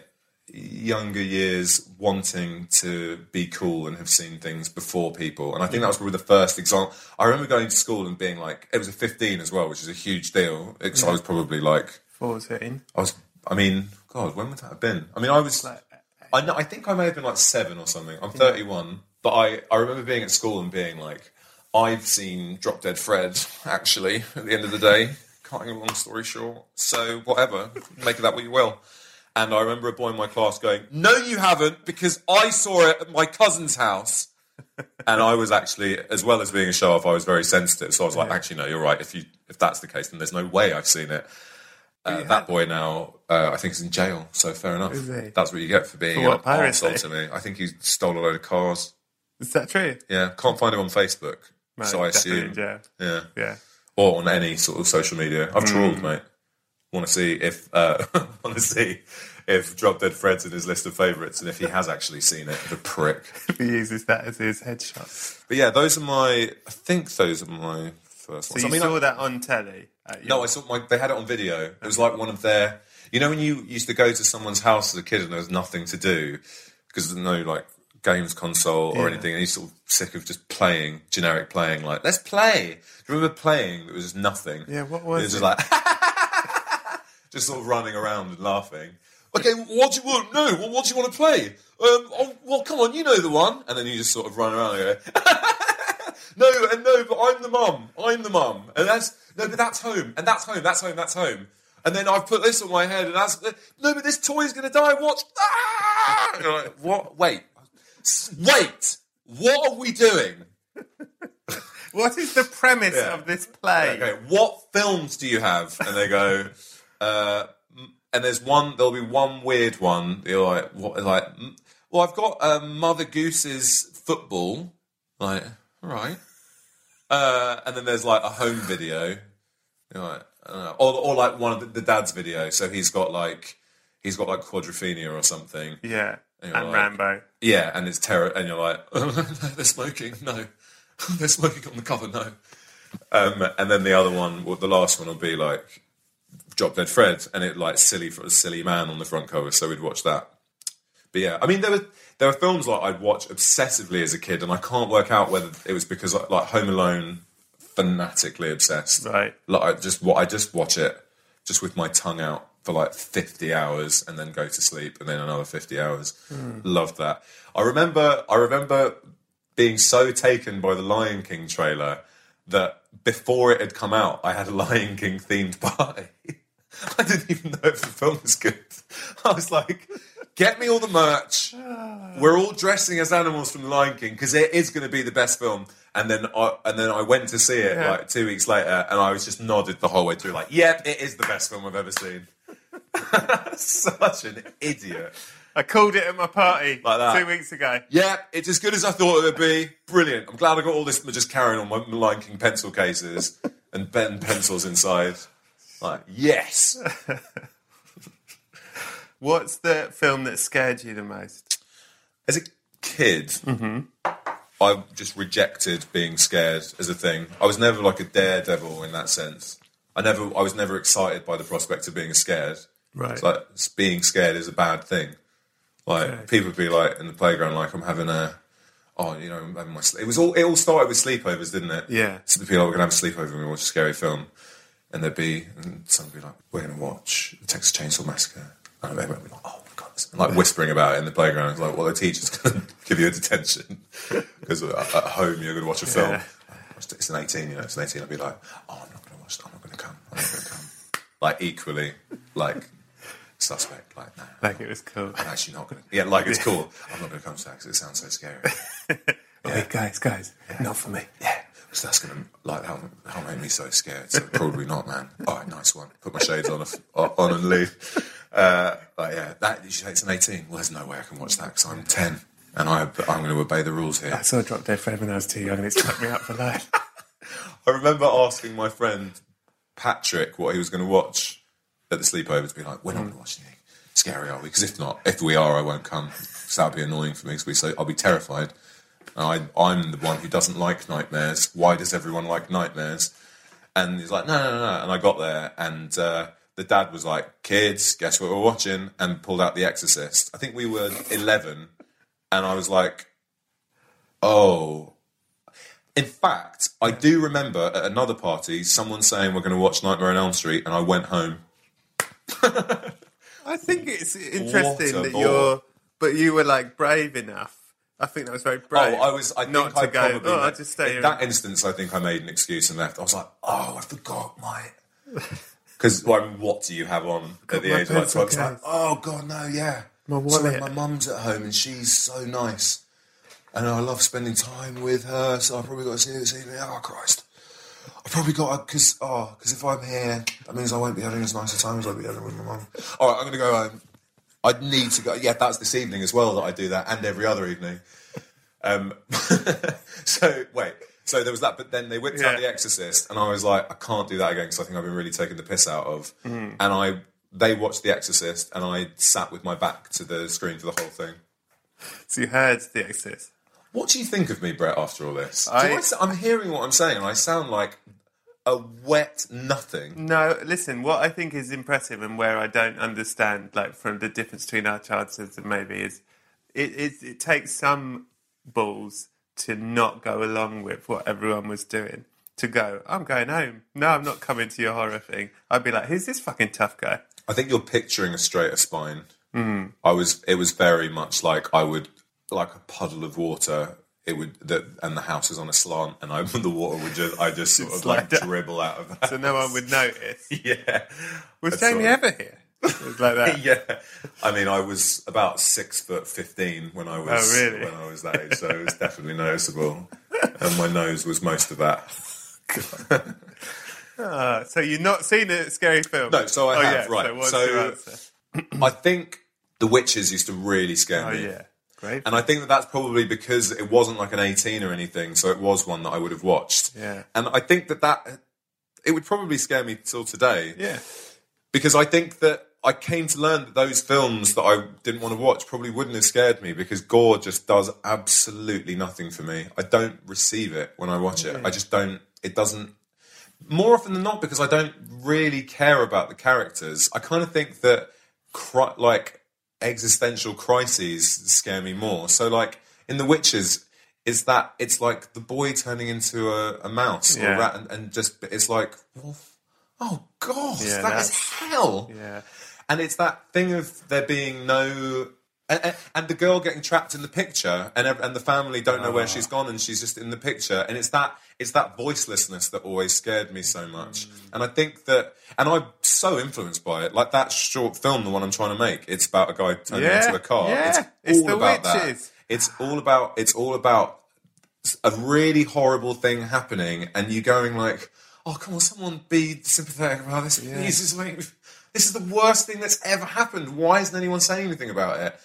younger years wanting to be cool and have seen things before people, and I think that was probably the first example. I remember going to school and being like, it was a fifteen as well, which is a huge deal. Because I was probably like, 14. I was. I mean, God, when would that have been? I mean, I was. I know. I think I may have been like seven or something. I'm 31, but I I remember being at school and being like, I've seen Drop Dead Fred. Actually, at the end of the day, cutting a long story short. So whatever, make of that what you will. And I remember a boy in my class going, "No, you haven't, because I saw it at my cousin's house." and I was actually, as well as being a show off, I was very sensitive. So I was like, "Actually, no, you're right. If you if that's the case, then there's no way I've seen it." Uh, that boy now, uh, I think, is in jail. So fair enough. That's what you get for being For what, an arsehole to me. I think he stole a load of cars. Is that true? Yeah, can't find him on Facebook. No, so I assume, jail. yeah. Yeah. or on any sort of social media. I've trawled, mate. Want to see if uh, want to see if Drop Dead Fred's in his list of favourites and if he has actually seen it. The prick. he uses that as his headshot. But yeah, those are my. I think those are my first So ones. you I mean, saw I- that on telly? no, I saw my. They had it on video. It was like one of their. You know when you used to go to someone's house as a kid and there was nothing to do because there's no like games console or anything, and you're sort of sick of just playing generic playing. Like let's play. Do you remember playing? It was just nothing. Yeah, what was it? was it? just like just sort of running around and laughing. Okay, what do you want? No, what, what do you want to play? Um, oh, well, come on, you know the one. And then you just sort of run around and go, no, and no, but I'm the mum. I'm the mum, and that's no, but that's home, and that's home, that's home, that's home. And then I've put this on my head, and that's no, but this toy's going to die. Watch. Ah! Like, what? Wait, wait. What are we doing? What is the premise Yeah. of this play? Okay, what films do you have? And they go, uh, and there's one. There'll be one weird one. You're like, what? Like, well, I've got um, Mother Goose's football. Like, all right. Uh, and then there's like a home video. You're like. Or, or like one of the, the dad's video. So he's got like he's got like quadrophenia or something. Yeah, And and, like- Rambo. Yeah, and it's terror, and you're like, they're smoking. No, they're smoking on the cover. No. Um, and then the other one, well, the last one will be like Drop Dead Fred, and it like silly for a silly man on the front cover. So we'd watch that. But yeah, I mean, there were there were films like I'd watch obsessively as a kid, and I can't work out whether it was because like Home Alone, fanatically obsessed. Right. Like I just what I just watch it just with my tongue out for like 50 hours and then go to sleep and then another 50 hours. Hmm. Loved that. I remember I remember being so taken by the Lion King trailer that before it had come out, I had a Lion King themed party. I didn't even know if the film was good. I was like, get me all the merch. We're all dressing as animals from The Lion King because it is going to be the best film. And then I and then I went to see it Yeah. like two weeks later, and I was just nodded the whole way through, like, "Yep, it is the best film I've ever seen." Such an idiot. I called it at my party Like that. two weeks ago. Yeah, it's as good as I thought it would be. Brilliant. I'm glad I got all this just carrying on my Lion King pencil cases and pen pencils inside. Like, yes. What's the film that scared you the most? As a kid, mm-hmm. I just rejected being scared as a thing. I was never like a daredevil in that sense. I never, I was never excited by the prospect of being scared. Right. It's like being scared is a bad thing. Like people would be like in the playground, like I'm having a, oh, you know, I'm having my. Sleep. It was all. It all started with sleepovers, didn't it? Yeah. So the people, we're gonna have a sleepover and we watch a scary film, and there'd be, and someone would be like, we're gonna watch the Texas Chainsaw Massacre, and everyone would be like, oh my god, and like whispering about it in the playground. It's like, well, the teacher's gonna give you a detention because at home you're gonna watch a film. Yeah. Oh, it's an 18, you know, it's an 18. I'd be like, oh, I'm not gonna watch. I'm not gonna come. I'm not gonna come. like equally, like suspect. Like, no, Like it was cool. I'm actually not gonna. Yeah, like it's cool. I'm not gonna come to that because it sounds so scary. Hey guys, guys, not for me. Yeah. So that's gonna like that'll, that'll make me so scared. So probably not, man. All right, nice one. Put my shades on, on and leave. Uh, but yeah, that you say it's an 18. Well, there's no way I can watch that because I'm 10 and I I'm going to obey the rules here. I saw a Drop Dead Fred when I was too young and it's stuck me up for life. I remember asking my friend Patrick what he was going to watch at the sleepover to be like, we're not going to watch anything scary, are we? Because if not, if we are, I won't come. Because that would be annoying for me. Because we so I'll be terrified. I, I'm the one who doesn't like nightmares. Why does everyone like nightmares? And he's like, no, no, no. And I got there, and uh, the dad was like, kids, guess what we're watching? And pulled out The Exorcist. I think we were 11, and I was like, oh. In fact, I do remember at another party someone saying we're going to watch Nightmare on Elm Street, and I went home. I think it's interesting that you're, but you were like brave enough. I think that was very oh, brave. Oh, I was. I not think I go. probably. oh, I just stay in here. that instance, I think I made an excuse and left. I was like, "Oh, I forgot my." Because mean, what do you have on at the age of like twelve? Like, oh god, no, yeah. My wallet. my mum's at home and she's so nice, and I love spending time with her. So I probably got to see her this evening. Oh Christ, I probably got because oh because if I'm here, that means I won't be having as nice a time as I'll be having with my mum. All right, I'm going to go home. I need to go. Yeah, that's this evening as well that I do that, and every other evening. Um, so wait, So there was that, but then they whipped Yeah. out The Exorcist, and I was like, I can't do that again because I think I've been really taking the piss out of. Mm. And I, they watched The Exorcist, and I sat with my back to the screen for the whole thing. So you heard The Exorcist. What do you think of me, Brett? After all this, Do I- I'm hearing what I'm saying, and I sound like a wet nothing. No, listen. What I think is impressive, and where I don't understand, like from the difference between our childhoods and maybe is, it, it it takes some balls to not go along with what everyone was doing. To go, I'm going home. No, I'm not coming to your horror thing. I'd be like, who's this fucking tough guy? I think you're picturing a straighter spine. Mm. I was. It was very much like I would, like a puddle of water. It would, that and the house is on a slant, and I, the water would just, I just sort of like dribble out of that. So no one would notice. yeah. Was Jamie ever here? It like that. yeah. I mean, I was about six foot fifteen when I was Oh, really? when I was that age, so it was definitely noticeable. And my nose was most of that. Ah, so you've not seen a scary film? No, so I oh, have, yeah. right. So So-? I think the witches used to really scare Oh me. yeah, great. And I think that that's probably because it wasn't like an 18 or anything, so it was one that I would have watched. Yeah. And I think that that it would probably scare me till today yeah. because I think that I came to learn that those films that I didn't want to watch probably wouldn't have scared me because gore just does absolutely nothing for me. I don't receive it when I watch it. I just don't. It doesn't. More often than not, because I don't really care about the characters. I kind of think that, like existential crises scare me more. So, like in The Witches, is that it's like the boy turning into a, a mouse or Yeah. a rat, and, and just it's like, oh god, Yeah, that is hell. Yeah. And it's that thing of there being no. And, and- and the girl getting trapped in the picture, and and the family don't know where ah. she's gone, and she's just in the picture, and it's that it's that voicelessness that always scared me so much. And I think that, and I'm so influenced by it. Like that short film, the one I'm trying to make, it's about a guy turning Yeah, into a car. yeah, it's it's all the about witches. that. It's all about. It's all about a really horrible thing happening, and you going like, "Oh, come on, someone be sympathetic about this. Please, this is, me- this is the worst thing that's ever happened. Why isn't anyone saying anything about it?"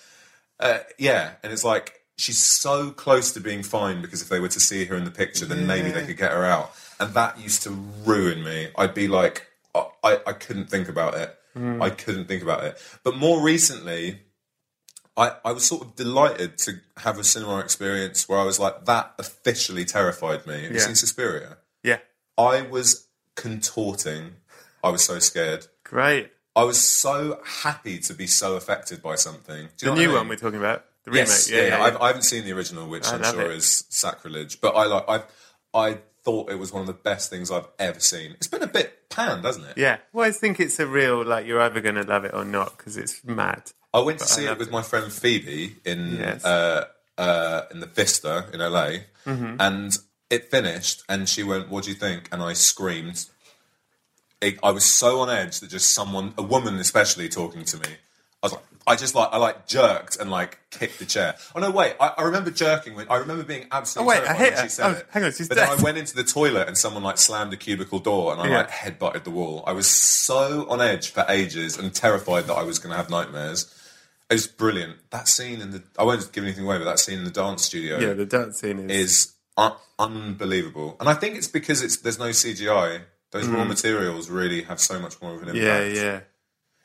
Uh, yeah, and it's like she's so close to being fine because if they were to see her in the picture, then maybe they could get her out, and that used to ruin me. I'd be like, I, I, I couldn't think about it. Hmm. I couldn't think about it. But more recently, I, I was sort of delighted to have a cinema experience where I was like, that officially terrified me. You Yeah. seen Suspiria? Yeah. I was contorting. I was so scared. Great. I was so happy to be so affected by something. Do The you know what I new mean? one we're talking about. The Yes, remake. yeah, Yeah. yeah, yeah, I've, I haven't seen the original, which I I'm sure it. is sacrilege. But I like, I, I thought it was one of the best things I've ever seen. It's been a bit panned, hasn't it? Yeah. Well, I think it's a real, like, you're either going to love it or not because it's mad. I went to But I see it with it. my friend Phoebe in Yes. uh, uh, in the Vista in LA, Mm-hmm. and it finished, and she went, "What do you think?" And I screamed. It, I was so on edge that just someone, a woman especially, talking to me. I was like, I just like, I like jerked and like kicked the chair. Oh no, wait! I, I remember jerking when I remember being absolutely Oh, wait, I terrified hate when her. she said Oh, it. hang on, she's but then. I went into the toilet and someone like slammed a cubicle door, and I Yeah. like head butted the wall. I was so on edge for ages and terrified that I was going to have nightmares. It was brilliant. That scene in the I won't give anything away, but that scene in the dance studio Yeah, the dance scene is. is un- unbelievable. And I think it's because it's there's no CGI. Those raw materials really have so much more of an Mm. yeah, yeah.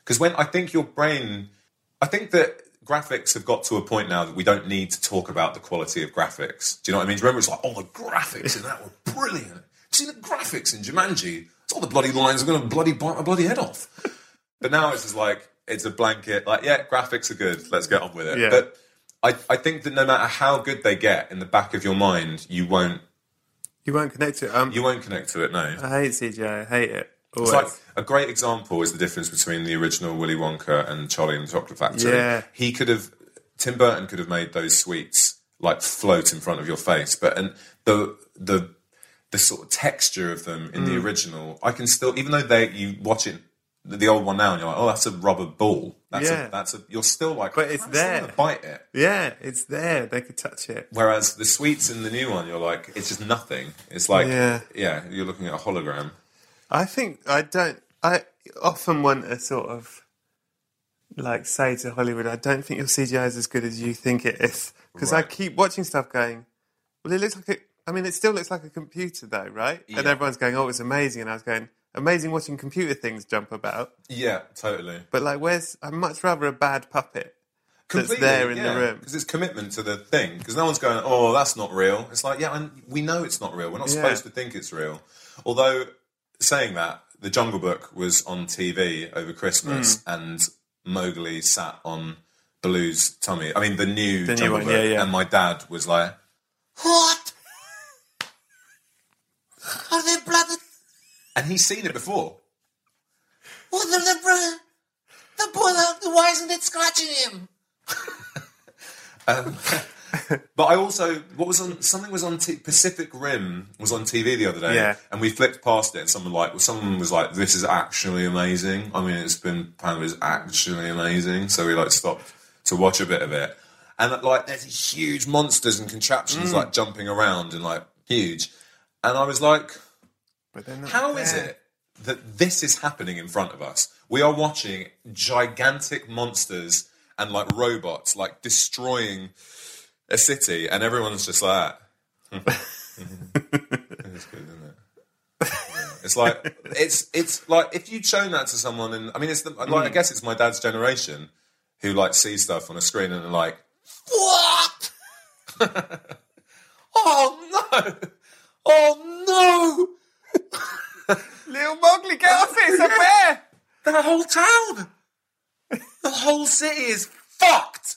Because when I think your brain, I think that graphics have got to a point now that we don't need to talk about the quality of graphics. Do you know what I mean? Remember it's like, oh, the graphics in that were brilliant. See the graphics in Jumanji? It's all the bloody lines are going to bloody bite my bloody head off. But now it's just like it's a blanket. Like, yeah, graphics are good. Let's get on with it. Yeah. But I, I think that no matter how good they get, in the back of your mind, you won't You won't connect to it. Um, you won't connect to it. No. I hate CGI. I hate it. It's like a great example is the difference between the original Willy Wonka and Charlie and the Chocolate Factory. Yeah. He could have Tim Burton could have made those sweets like float in front of your face, but and the the the sort of texture of them in Mm. the original, I can still even though they you watch it the, old one now and you're like, oh, that's a rubber ball. That's Yeah. a, that's a you're still like, But it's there." bite it. yeah, it's there. They could touch it. Whereas the sweets in the new one, you're like, it's just nothing. It's like, Yeah. yeah, you're looking at a hologram. I think I don't. I often want to sort of like say to Hollywood, I don't think your CGI is as good as you think it is, because I keep watching stuff going. Well, it looks like it I mean, it still looks like a computer, though, right? Yeah. And everyone's going, "Oh, it's amazing," and I was going, "Amazing watching computer things jump about." Yeah, totally. But like, where's? I'd much rather a bad puppet that's there in the room. because it's commitment to the thing. Because no one's going, "Oh, that's not real." It's like, yeah, and we know it's not real. We're not Yeah. supposed to think it's real. Although saying that, the Jungle Book was on TV over Christmas, Hmm. and Mowgli sat on Baloo's tummy. I mean, the new The new Jungle one, Book, yeah, yeah. and my dad was like, "What? Are they blood?" And he's seen it before. What the, the, bro- the boy, the, why isn't it scratching him? But I also what was on something was on t- Pacific Rim was on TV the other day, Yeah. and we flipped past it, and someone like well, someone was like, "This is actually amazing." I mean, it's been kind of is actually amazing, so we like stopped to watch a bit of it, and like there's these huge monsters and contraptions Mm. like jumping around and like huge, and I was like, But they're not how is it that this is happening in front of us? We are watching gigantic monsters and like robots like destroying a city, and everyone's just like, hmm. it's good, isn't it? It's like it's it's like if you'd shown that to someone, and I mean, it's the, like I hmm. guess it's my dad's generation who like see stuff on a screen and are like, What? oh no, oh no. Little Mowgli, get off it! It's a bear. The whole town, the whole city is fucked.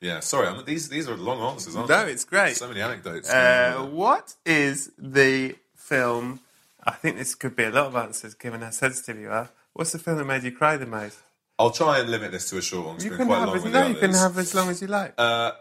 Yeah, sorry, I'm, these these are long answers, aren't No, they? it's great. So many anecdotes. Uh, what is the film? I think this could be a lot of answers given how sensitive you are. What's the film that made you cry the most? I'll try and limit this to a short one. You it's can been quite have long as no, you can have as long as you like. Uh,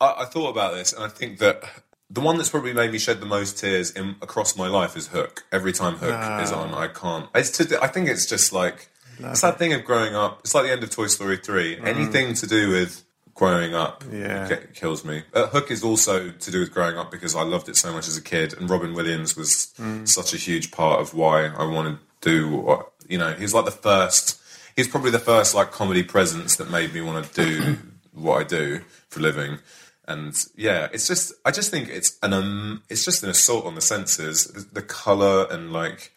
I, I thought about this, and I think that the one that's probably made me shed the most tears in, across my life is Hook. Every time Hook is on, I can't. It's to, I think it's just like it's that thing of growing up. It's like the end of Toy Story three. Anything to do with growing up Yeah. ki- kills me. Uh, Hook is also to do with growing up because I loved it so much as a kid, and Robin Williams was such a huge part of why I wanted to do what you know. He's like the first. He's probably the first like comedy presence that made me want to do what I do for a living. And yeah, it's just I just think it's an um, it's just an assault on the senses, the, the color and like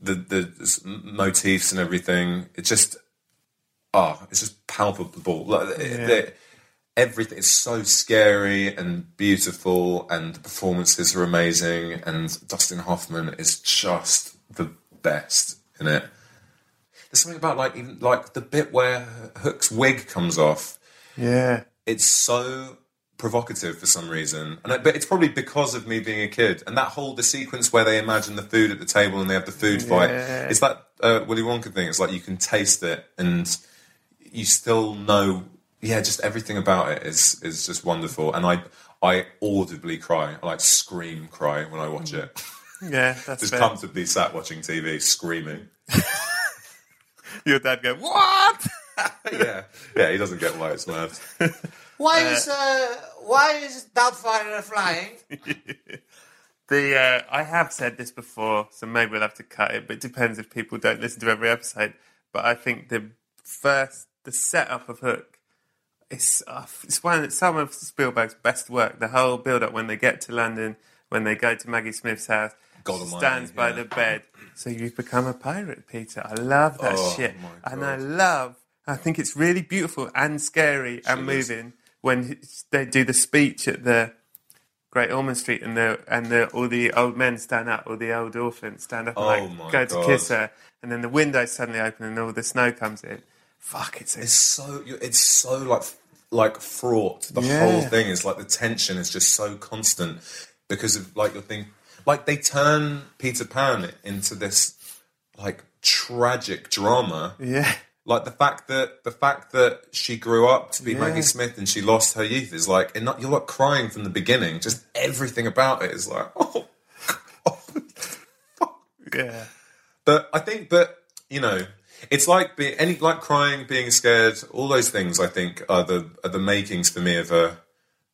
the the motifs and everything. It just oh, it's just palpable. Like, the- everything is so scary and beautiful, and the performances are amazing. And Dustin Hoffman is just the best in it. There's something about like even like the bit where Hook's wig comes off yeah. it's so provocative for some reason, and I, but it's probably because of me being a kid. And that whole the sequence where they imagine the food at the table and they have the food fight. It's that uh, Willy Wonka thing. It's like you can taste it, and you still know. Yeah, just everything about it is is just wonderful, and I I audibly cry. I like scream cry when I watch it. Yeah, that's Just fair. comfortably sat watching TV, screaming. Your dad go, what? yeah, yeah. He doesn't get why it's mad. Why is uh, why is Doubtfire flying? The uh, I have said this before, so maybe we'll have to cut it. But it depends if people don't listen to every episode. But I think the first, the setup of Hook, it's uh, it's one of some of Spielberg's best work. The whole build up when they get to London, when they go to Maggie Smith's house. God stands by yeah. the bed. So you've become a pirate, Peter. I love that Oh, shit, and I love. I think it's really beautiful and scary and is. moving when they do the speech at the Great Ormond Street, and the and the all the old men stand up, all the old orphans stand up and Oh, like go to kiss her, and then the windows suddenly open and all the snow comes in. Fuck, it's, It's so it's so like like fraught. The Yeah. whole thing is like the tension is just so constant because of like your thing. Like they turn Peter Pan into this like tragic drama. yeah. Like the fact that the fact that she grew up to be Yeah. Maggie Smith and she lost her youth is like, and not, you're like crying from the beginning. Just everything about it is like, oh, Yeah. But I think, but you know, it's like being any like crying, being scared. All those things, I think, are the are the makings for me of a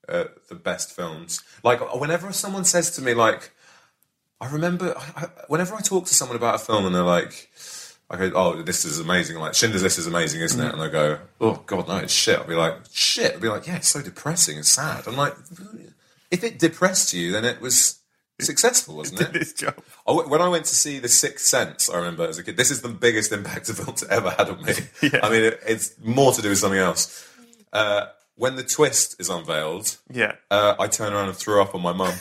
uh, the best films. Like whenever someone says to me, like, I remember I, I, whenever I talk to someone about a film and they're like. I go, oh, this is amazing. Like Schindler's List is amazing, isn't it? And I go, oh god, no, it's shit. I'll be like, shit. I'll be like, yeah, it's so depressing and sad. I'm like, if it depressed you, then it was successful, wasn't it? Job. When I went to see The Sixth Sense, I remember as a kid, this is the biggest impact a film's ever had on me. I mean, it, it's more to do with something else. Uh, when the twist is unveiled, Yeah. uh, I turn around and threw up on my mum.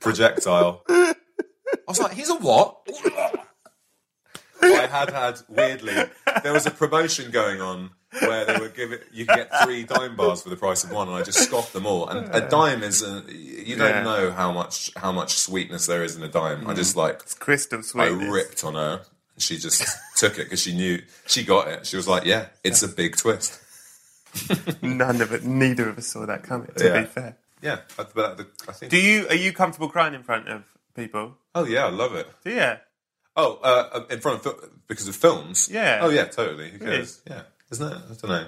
Projectile. I was like, he's a what? I had had, weirdly, there was a promotion going on where they were giving, you could get three dime bars for the price of one, and I just scoffed them all. And a dime is, a, you don't Yeah. know how much how much sweetness there is in a dime. I just like, it's Crystal sweet I ripped on her. and She just took it because she knew she got it. She was like, "Yeah, it's a big twist." None of it. Neither of us saw that coming. To Yeah. be fair. Yeah, I- but I think. Do you are you comfortable crying in front of people? oh yeah, I love it. Yeah. Oh, uh, in front of because of films. Yeah. Oh yeah, totally. Who cares? Yeah, isn't it? I don't know.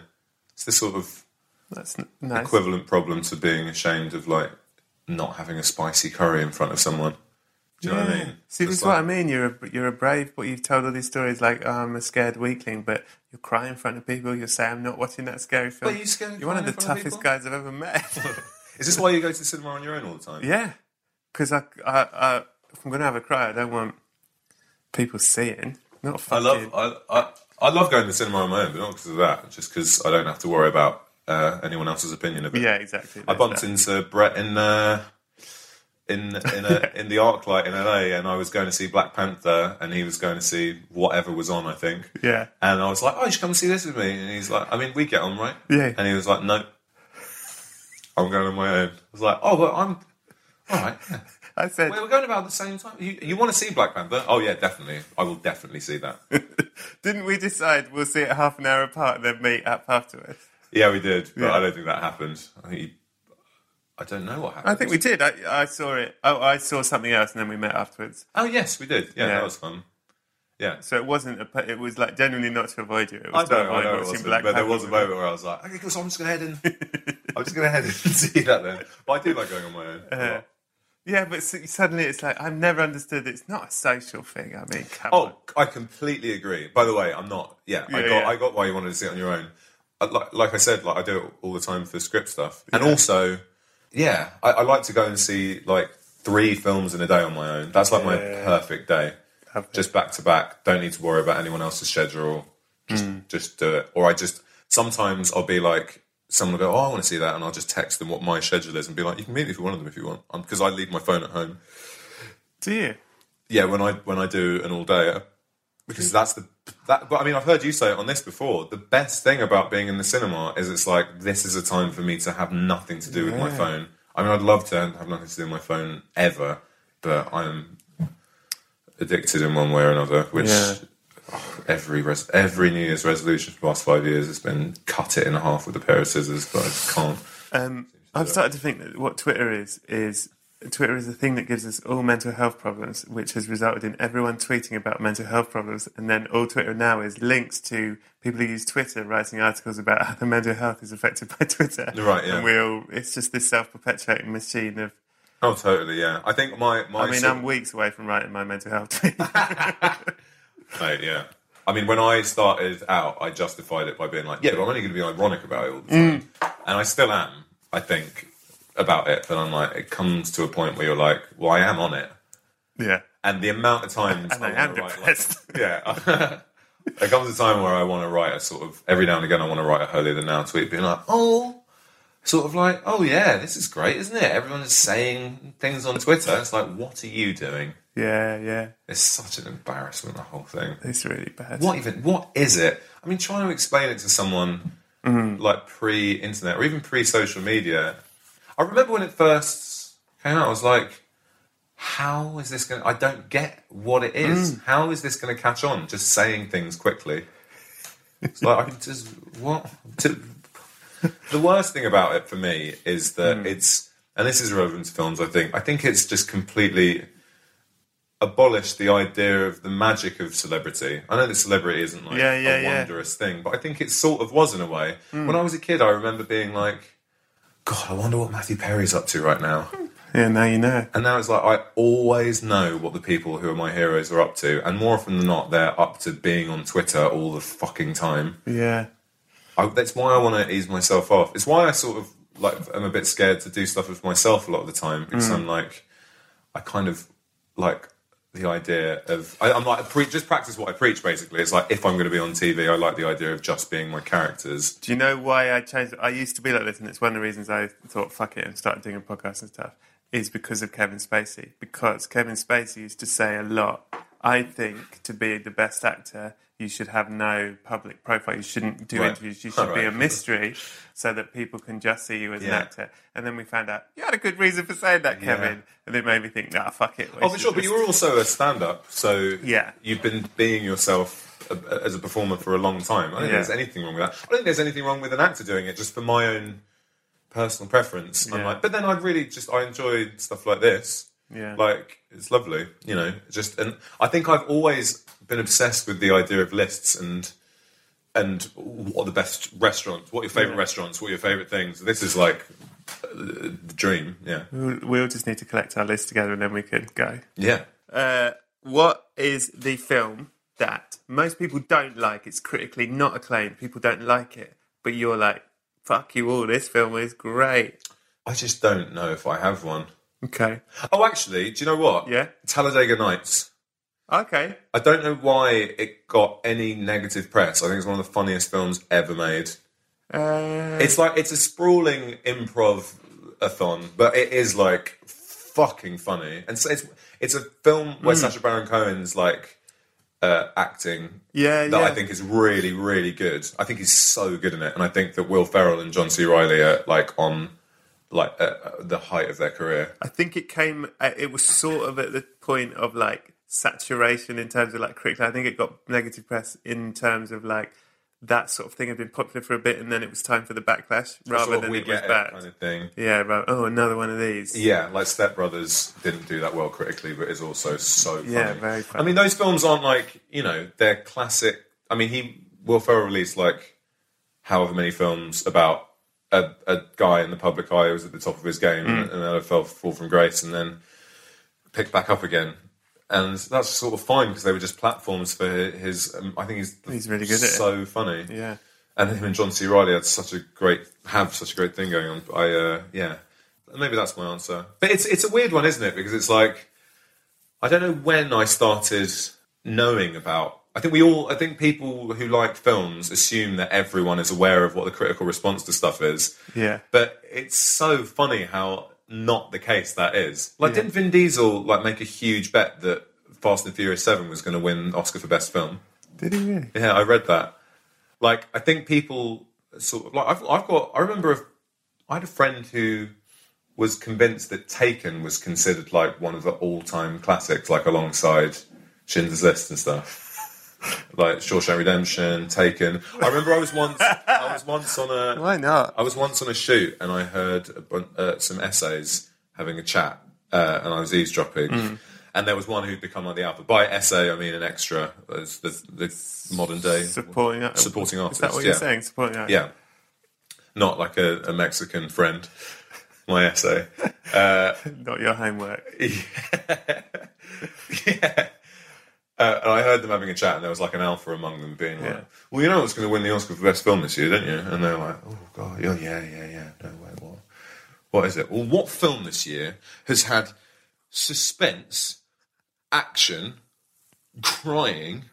It's this sort of That's n- nice. equivalent problem to being ashamed of like not having a spicy curry in front of someone. Do you know what I mean? See, this is what I mean. You're a you're a brave, but you've told all these stories like oh, I'm a scared weakling, but you cry in front of people. You say I'm not watching that scary film. But you scared You're one of crying the in front of toughest people? guys I've ever met. Is this why you go to the cinema on your own all the time? yeah, because I, I, I if I'm gonna have a cry, I don't want people seeing. Not I love I, I I love going to the cinema on my own, but not because of that. Just because I don't have to worry about uh, anyone else's opinion of it. Yeah, exactly. I bumped that. into Brett in uh, in in a, in the ArcLight in LA, and I was going to see Black Panther, and he was going to see whatever was on, I think. Yeah. And I was like, "Oh, you should come and see this with me." And he's like, "I mean, we get on, right?" Yeah. And he was like, "No, I'm going on my own." I was like, "Oh, but I'm all right." Yeah. I said, Well, we're going about the same time. You, you want to see Black Panther? Oh yeah, definitely. I will definitely see that. didn't we decide we'll see it half an hour apart and then meet up afterwards? yeah, we did, but Yeah. I don't think that happened. I think I don't know what happened. I think we did. I, I saw it. Oh, I saw something else and then we met afterwards. Oh yes, we did. Yeah, Yeah. that was fun. Yeah. So it wasn't. A, it was like genuinely not to avoid you. It I was to know, I know it wasn't, Black but there was a moment where I was like, okay, so I'm just going to head in. I'm just going to head in and see that then. But I do like going on my own. Uh, Yeah, but suddenly it's like I've never understood. It's not a social thing. I mean, oh, on. I completely agree. By the way, I'm not. Yeah, I got. yeah. I got why you wanted to see it on your own. Like, like I said, like I do it all the time for script stuff, and also, yeah, I, I like to go and see like three films in a day on my own. That's like my perfect day. Lovely. Just back to back. Don't need to worry about anyone else's schedule. Just, Hmm. just do it. Or I just sometimes I'll be like, someone will go, "Oh, I want to see that," and I'll just text them what my schedule is and be like, "You can meet me for one of them if you want," um, because I leave my phone at home. Do you? Yeah, when I when I do an all dayer, because that's the that. But I mean, I've heard you say it on this before. The best thing about being in the cinema is it's like this is a time for me to have nothing to do with my phone. I mean, I'd love to have nothing to do with my phone ever, but I'm addicted in one way or another. Which Yeah. Every res- every New Year's resolution for the last five years has been cut it in half with a pair of scissors, but I just can't. Um, I've started to think that what Twitter is is Twitter is a thing that gives us all mental health problems, which has resulted in everyone tweeting about mental health problems, and then all Twitter now is links to people who use Twitter writing articles about how their mental health is affected by Twitter. Right, yeah. And we all it's just this self-perpetuating machine of. Oh, totally. Yeah, I think my my. I mean, sort- I'm weeks away from writing my mental health tweet. Mate, yeah. I mean, when I started out, I justified it by being like, yeah, but I'm only going to be ironic about it all the time. Mm. And I still am, I think. about it, but I'm like, it comes to a point where you're like, well, I am on it, Yeah. and the amount of times I wanna am write, like- depressed. yeah. there comes a time where I want to write a sort of every now and again I want to write a holier than now tweet, being like, oh, sort of like, oh yeah, this is great, isn't it? Everyone is saying things on Twitter. It's like, what are you doing? Yeah, yeah. It's such an embarrassment, the whole thing. It's really bad. What even? What is it? I mean, trying to explain it to someone mm. like pre-internet or even pre-social media. I remember when it first came out. I was like, "How is this going? to I don't get what it is. Mm. How is this going to catch on? Just saying things quickly. It's like I can just what? To, the worst thing about it for me is that mm. it's, and this is relevant to films. I think. I think it's just completely abolished the idea of the magic of celebrity. I know that celebrity isn't like Yeah, yeah, a yeah. wondrous thing, but I think it sort of was in a way. Hmm. When I was a kid, I remember being like, God, I wonder what Matthew Perry's up to right now. Yeah, now you know. And now it's like I always know what the people who are my heroes are up to, and more often than not, they're up to being on Twitter all the fucking time. Yeah. I, that's why I want to ease myself off. It's why I sort of like I'm a bit scared to do stuff with myself a lot of the time because I'm like, I kind of like the idea of I, I'm like pre- just practice what I preach. Basically, it's like if I'm going to be on TV, I like the idea of just being my characters. Do you know why I changed? I used to be like this, and it's one of the reasons I thought fuck it and started doing a podcast and stuff. Is because of Kevin Spacey. Because Kevin Spacey used to say a lot. I think to be the best actor, you should have no public profile. You shouldn't do Right. interviews. You should be a mystery, so that people can just see you as an actor. And then we found out you had a good reason for saying that, Kevin, and it made me think, nah, fuck it. Oh, for sure. But you were also a stand-up, so Yeah. you've been being yourself uh, as a performer for a long time. I don't think Yeah. there's anything wrong with that. I don't think there's anything wrong with an actor doing it just for my own personal preference. I'm Yeah. like, but then I really just I enjoy stuff like this. Yeah. Like it's lovely, you know. Just and I think I've always been obsessed with the idea of lists and and what are the best restaurants, what are your favorite restaurants, what are your favorite things. This is like uh, the dream. Yeah, We'll, we'll just need to collect our list together, and then we can go. yeah. Uh, what is the film that most people don't like? It's critically not acclaimed. People don't like it, but you're like, "Fuck you all! This film is great." I just don't know if I have one. Okay, Oh, actually, do you know what? Yeah. Talladega Nights. okay, I don't know why it got any negative press. I think it's one of the funniest films ever made. uh, It's like it's a sprawling improv a thon, but it is like fucking funny. And so it's it's a film where Hmm. Sacha Baron Cohen's like uh, acting yeah, that yeah. I think is really really good. I think he's so good in it, and I think that Will Ferrell and John C. Reilly are like on like uh, the height of their career. I think it came. Uh, it was sort of at the point of like saturation in terms of like critically. I think it got negative press in terms of like that sort of thing had been popular for a bit, and then it was time for the backlash rather Sort of than it was bad. kind of thing. Yeah, right. Oh, another one of these. Yeah, like Step Brothers didn't do that well critically, but is also so funny. Yeah, very funny. I mean, those films aren't like you know they're classic. I mean, he Will Ferrell released like however many films about a, a guy in the public eye who was at the top of his game Mm. and, then fell fall from grace and then picked back up again. And that's sort of fine because they were just platforms for his. Um, I think he's He's really good at it. so funny. Yeah. And him and John C. Reilly had such a great have such a great thing going on. I uh, yeah, maybe that's my answer. But it's it's a weird one, isn't it? Because it's like I don't know when I started knowing about. I think we all. I think people who like films assume that everyone is aware of what the critical response to stuff is. Yeah. But it's so funny how not the case that is. Like, didn't Vin Diesel like make a huge bet that Fast and Furious Seven was going to win Oscar for Best Film? Did he really? Yeah, I read that. Like, I think people sort of like I've, I've got. I remember a, I had a friend who was convinced that Taken was considered like one of the all-time classics, like alongside Schindler's List and stuff. Like Shawshank Redemption, Taken. I remember I was once. I was once on a. Why not? I was once on a shoot and I heard a bun- uh, some essays having a chat, uh, and I was eavesdropping. Mm. And there was one who'd become like the alpha. By essay, I mean an extra. It's the, the modern day Supporting supporting Is artist. that what yeah. you're saying? Supporting act- Yeah, not like a, a Mexican friend. My essay. Not your homework. yeah. Uh, and I heard them having a chat, and there was like an alpha among them being like, Yeah. "Well, you know what's going to win the Oscar for best film this year, don't you?" And they're like, "Oh God, yeah, yeah, yeah, yeah. No way, what? what is it? Well, what film this year has had suspense, action, crying,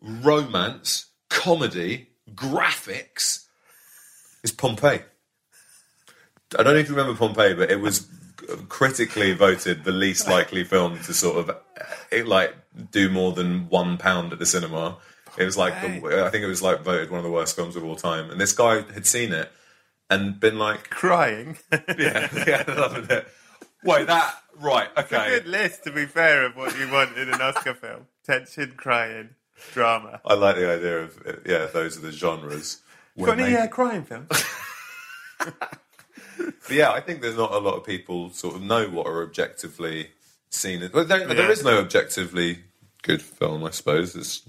romance, comedy, graphics? It's Pompeii. I don't know if you remember Pompeii, but it was critically voted the least likely film to sort of it like do more than one pound at the cinema. It was like the, I think it was like voted one of the worst films of all time. And this guy had seen it and been like, Crying. yeah, yeah, loving it. Wait, that right? It's a Okay, good list, to be fair, of what you want in an Oscar film. Tension, crying, drama. I like the idea of yeah, those are the genres. Got any uh, crying films? Yeah, I think there's not a lot of people sort of know what are objectively seen. it. Well, there, there Yeah. is no objectively good film, I suppose. It's,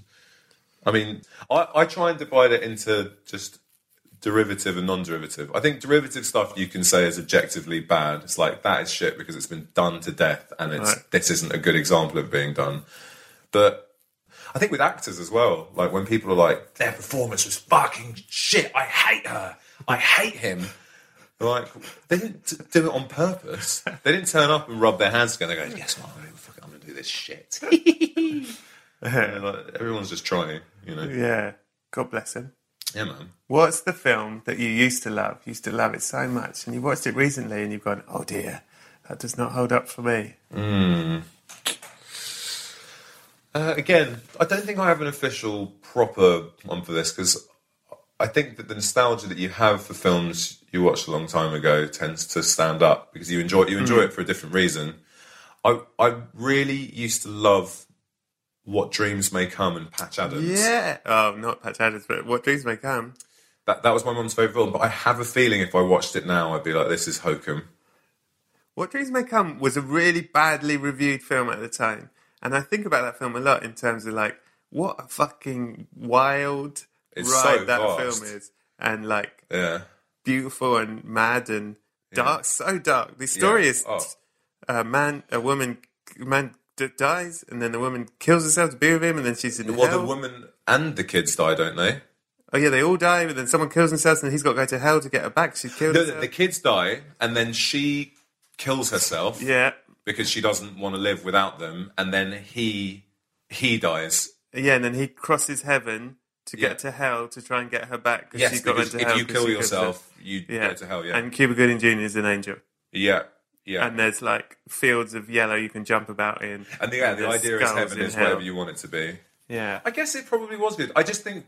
I mean, I, I try and divide it into just derivative and non-derivative. I think derivative stuff you can say is objectively bad. It's like that is shit because it's been done to death, and it's Right. this isn't a good example of being done. But I think with actors as well, like when people are like, their performance was fucking shit. I hate her. I hate him. They're like they didn't do it on purpose. They didn't turn up and rub their hands together. and go, guess what? I'm gonna, fuck it, I'm gonna do this shit. Yeah, like, everyone's just trying, you know. yeah. God bless him. Yeah, man. What's the film that you used to love? You used to love it so much, and you watched it recently, and you've gone, "Oh dear, that does not hold up for me." Uh, again, I don't think I have an official proper one for this because I think that the nostalgia that you have for films you watched a long time ago tends to stand up because you enjoy you enjoy mm. it for a different reason. I I really used to love What Dreams May Come and Patch Adams. Yeah. Oh, not Patch Adams, but What Dreams May Come. That that was my mum's favourite film, but I have a feeling if I watched it now I'd be like, This is hokum. What Dreams May Come was a really badly reviewed film at the time. And I think about that film a lot in terms of like, what a fucking wild It's ride so that vast. film is. And like Yeah. beautiful and mad and dark, so dark. The story Yeah. is Oh. a man, a woman, man d- dies, and then the woman kills herself to be with him, and then she's in Well hell. the woman and the kids die, don't they? oh yeah, they all die, but then someone kills themselves, and he's got to go to hell to get her back. She's killed No, the kids die and then she kills herself. yeah, because she doesn't want to live without them, and then he he dies. yeah, and then he crosses heaven to get Yeah. to hell to try and get her back because Yes, she's got because into if hell. you kill she yourself, you yeah, go to hell. Yeah, And Cuba Gooding Jr. is an angel, yeah, yeah. and there's like fields of yellow you can jump about in. And the, yeah, the idea is heaven is hell. whatever you want it to be. Yeah, I guess it probably was good. I just think,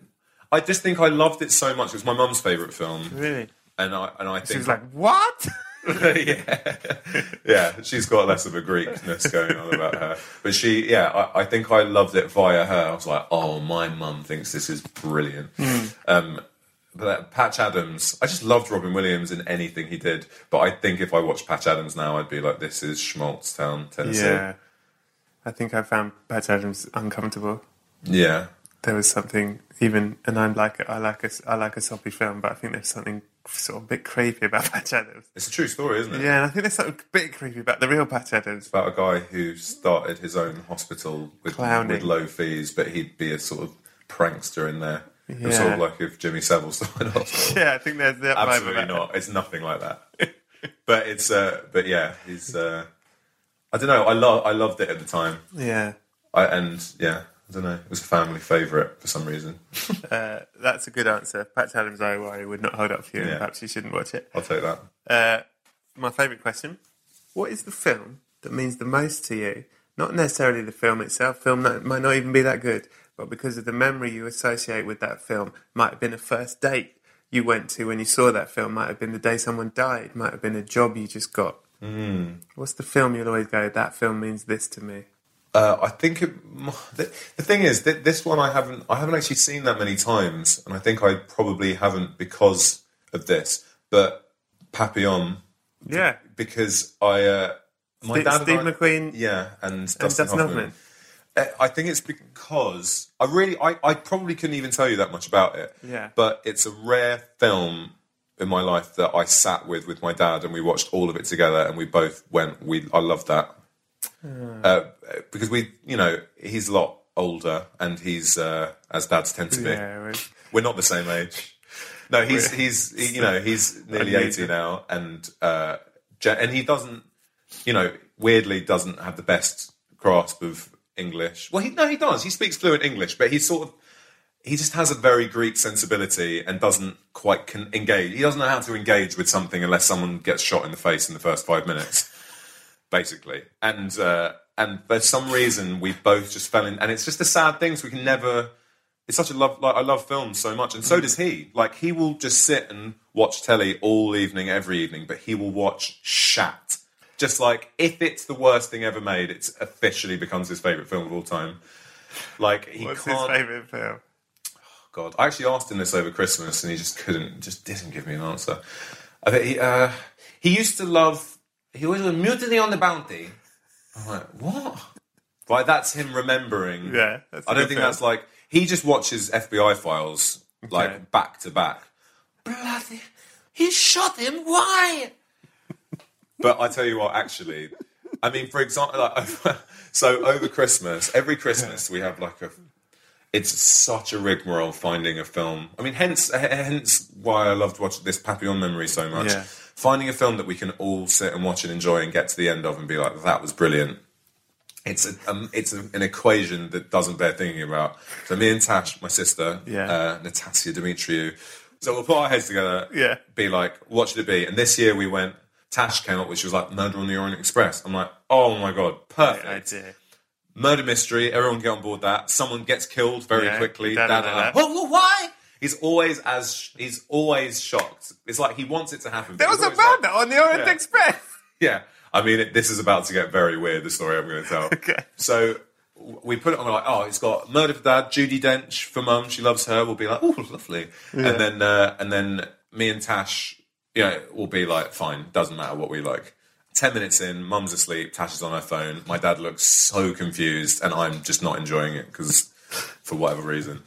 I just think I loved it so much. It was my mum's favorite film, really. and I and I She think was like, "What?" yeah, yeah, she's got less of a Greekness going on about her, but she, yeah, I, I think I loved it via her. I was like, oh, my mum thinks this is brilliant. Um, but that, Patch Adams, I just loved Robin Williams in anything he did. But I think if I watched Patch Adams now, I'd be like, this is Schmaltztown, Tennessee. Yeah. I think I found Patch Adams uncomfortable. yeah. There was something even, and I like it. I like a, I like a soppy film, but I think there's something sort of a bit creepy about Patch Adams. It's a true story, isn't it? Yeah, and I think there's something a bit creepy about the real Patch Adams. About a guy who started his own hospital with, Clowning. with low fees, but he'd be a sort of prankster in there. It was sort of like if Jimmy Savile started a hospital. Yeah, I think there's that Absolutely not. It's nothing like that. but it's uh but yeah, he's uh I don't know, I love I loved it at the time. Yeah, I and yeah, I don't know. It was a family favourite for some reason. uh, that's a good answer. Patch Adams, I worry, would not hold up for you. and Yeah. Perhaps you shouldn't watch it. I'll take that. Uh, my favourite question: What is the film that means the most to you? Not necessarily the film itself. Film that might not even be that good, but because of the memory you associate with that film. Might have been a first date you went to when you saw that film. Might have been the day someone died. Might have been a job you just got. Mm. What's the film you'll always go? That film means this to me. Uh, I think it, the, the thing is that this one I haven't I haven't actually seen that many times, and I think I probably haven't because of this. But Papillon, Yeah, because I uh, my Steve, dad Steve I- McQueen yeah, and and Dustin, Dustin Hoffman. Hoffman. Uh, I think it's because I really, I, I probably couldn't even tell you that much about it. Yeah. But it's a rare film in my life that I sat with with my dad and we watched all of it together and we both went. We, I love that uh, because we, you know, he's a lot older and he's uh, as dads tend to be. Yeah, right. We're not the same age. No, he's he's he, you know he's nearly eighty now, and uh, and he doesn't, you know, weirdly doesn't have the best grasp of English. Well, he, no, he does. He speaks fluent English, but he's sort of he just has a very Greek sensibility and doesn't quite con- engage. He doesn't know how to engage with something unless someone gets shot in the face in the first five minutes, basically. And uh, and for some reason we both just fell in, and it's just a sad thing. So we can never. It's such a love. Like I love films so much, and so does he. Like he will just sit and watch telly all evening, every evening, but he will watch Shat. Just like if it's the worst thing ever made, it's officially becomes his favorite film of all time. Like he What's his can't. favourite film? God, I actually asked him this over Christmas, and he just couldn't, just didn't give me an answer. I think he, uh, he used to love. He always went mutiny on the bounty. I'm like, what? Like that's him remembering. Yeah, that's a I don't good think film. that's like he just watches FBI files Okay. like back to back. Bloody. He shot him. Why? But I tell you what, actually, I mean, for example, like, so over Christmas, every Christmas we have like a. It's such a rigmarole finding a film. I mean, hence, hence why I loved watching this Papillon Memory so much. Yeah. Finding a film that we can all sit and watch and enjoy and get to the end of and be like, that was brilliant. It's a, um, it's a, an equation that doesn't bear thinking about. So me and Tash, my sister, Yeah. uh, Natasia Demetriou. So we'll put our heads together, Yeah. be like, what should it be? And this year we went, Tash came up, which was like Murder on the Orient Express. I'm like, oh my god, perfect. idea. Murder mystery, everyone get on board that. Someone gets killed very Yeah, quickly. da, da, da, da, da, da. da. Whoa, whoa, why? He's always as he's always shocked. It's like he wants it to happen. There was a always like- on the Orient Yeah. Express. yeah, I mean, it, this is about to get very weird. The story I'm going to tell. Okay. So we put it on. We're like, oh, it's got murder for dad, Judi Dench for mum. She loves her. We'll be like, oh, lovely. And then uh, and then me and Tash, you know, will be like, fine, doesn't matter what we like. Ten minutes in, mum's asleep. Tash is on her phone. My dad looks so confused, and I'm just not enjoying it because for whatever reason.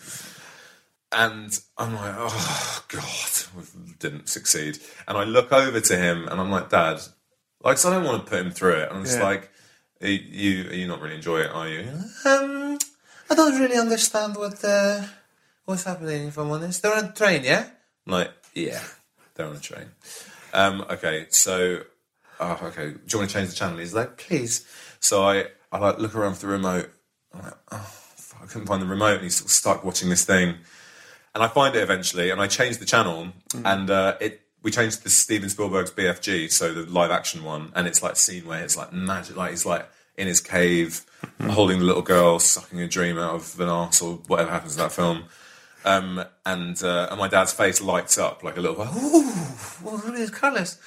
And I'm like, oh god, we didn't succeed. And I look over to him, and I'm like, Dad, like, 'cause I don't want to put him through it. And I'm just Yeah. like, you, are you not really enjoy it, are you? Um, I don't really understand what uh, what's happening. If I'm honest, they're on a train, yeah. I'm like, yeah, they're on a train. Um, okay, so, oh, okay, do you want to change the channel? He's like, please. So I, I like look around for the remote. I'm like, oh, fuck, I couldn't find the remote, and he's sort of stuck watching this thing. And I find it eventually, and I change the channel, and uh, it we changed to Steven Spielberg's BFG, so the live action one, and it's like scene where it's like magic, like he's like in his cave, holding the little girl, sucking a dream out of an arse or whatever happens in that film. Um, and uh, and my dad's face lights up like a little, like, ooh, What are these colours?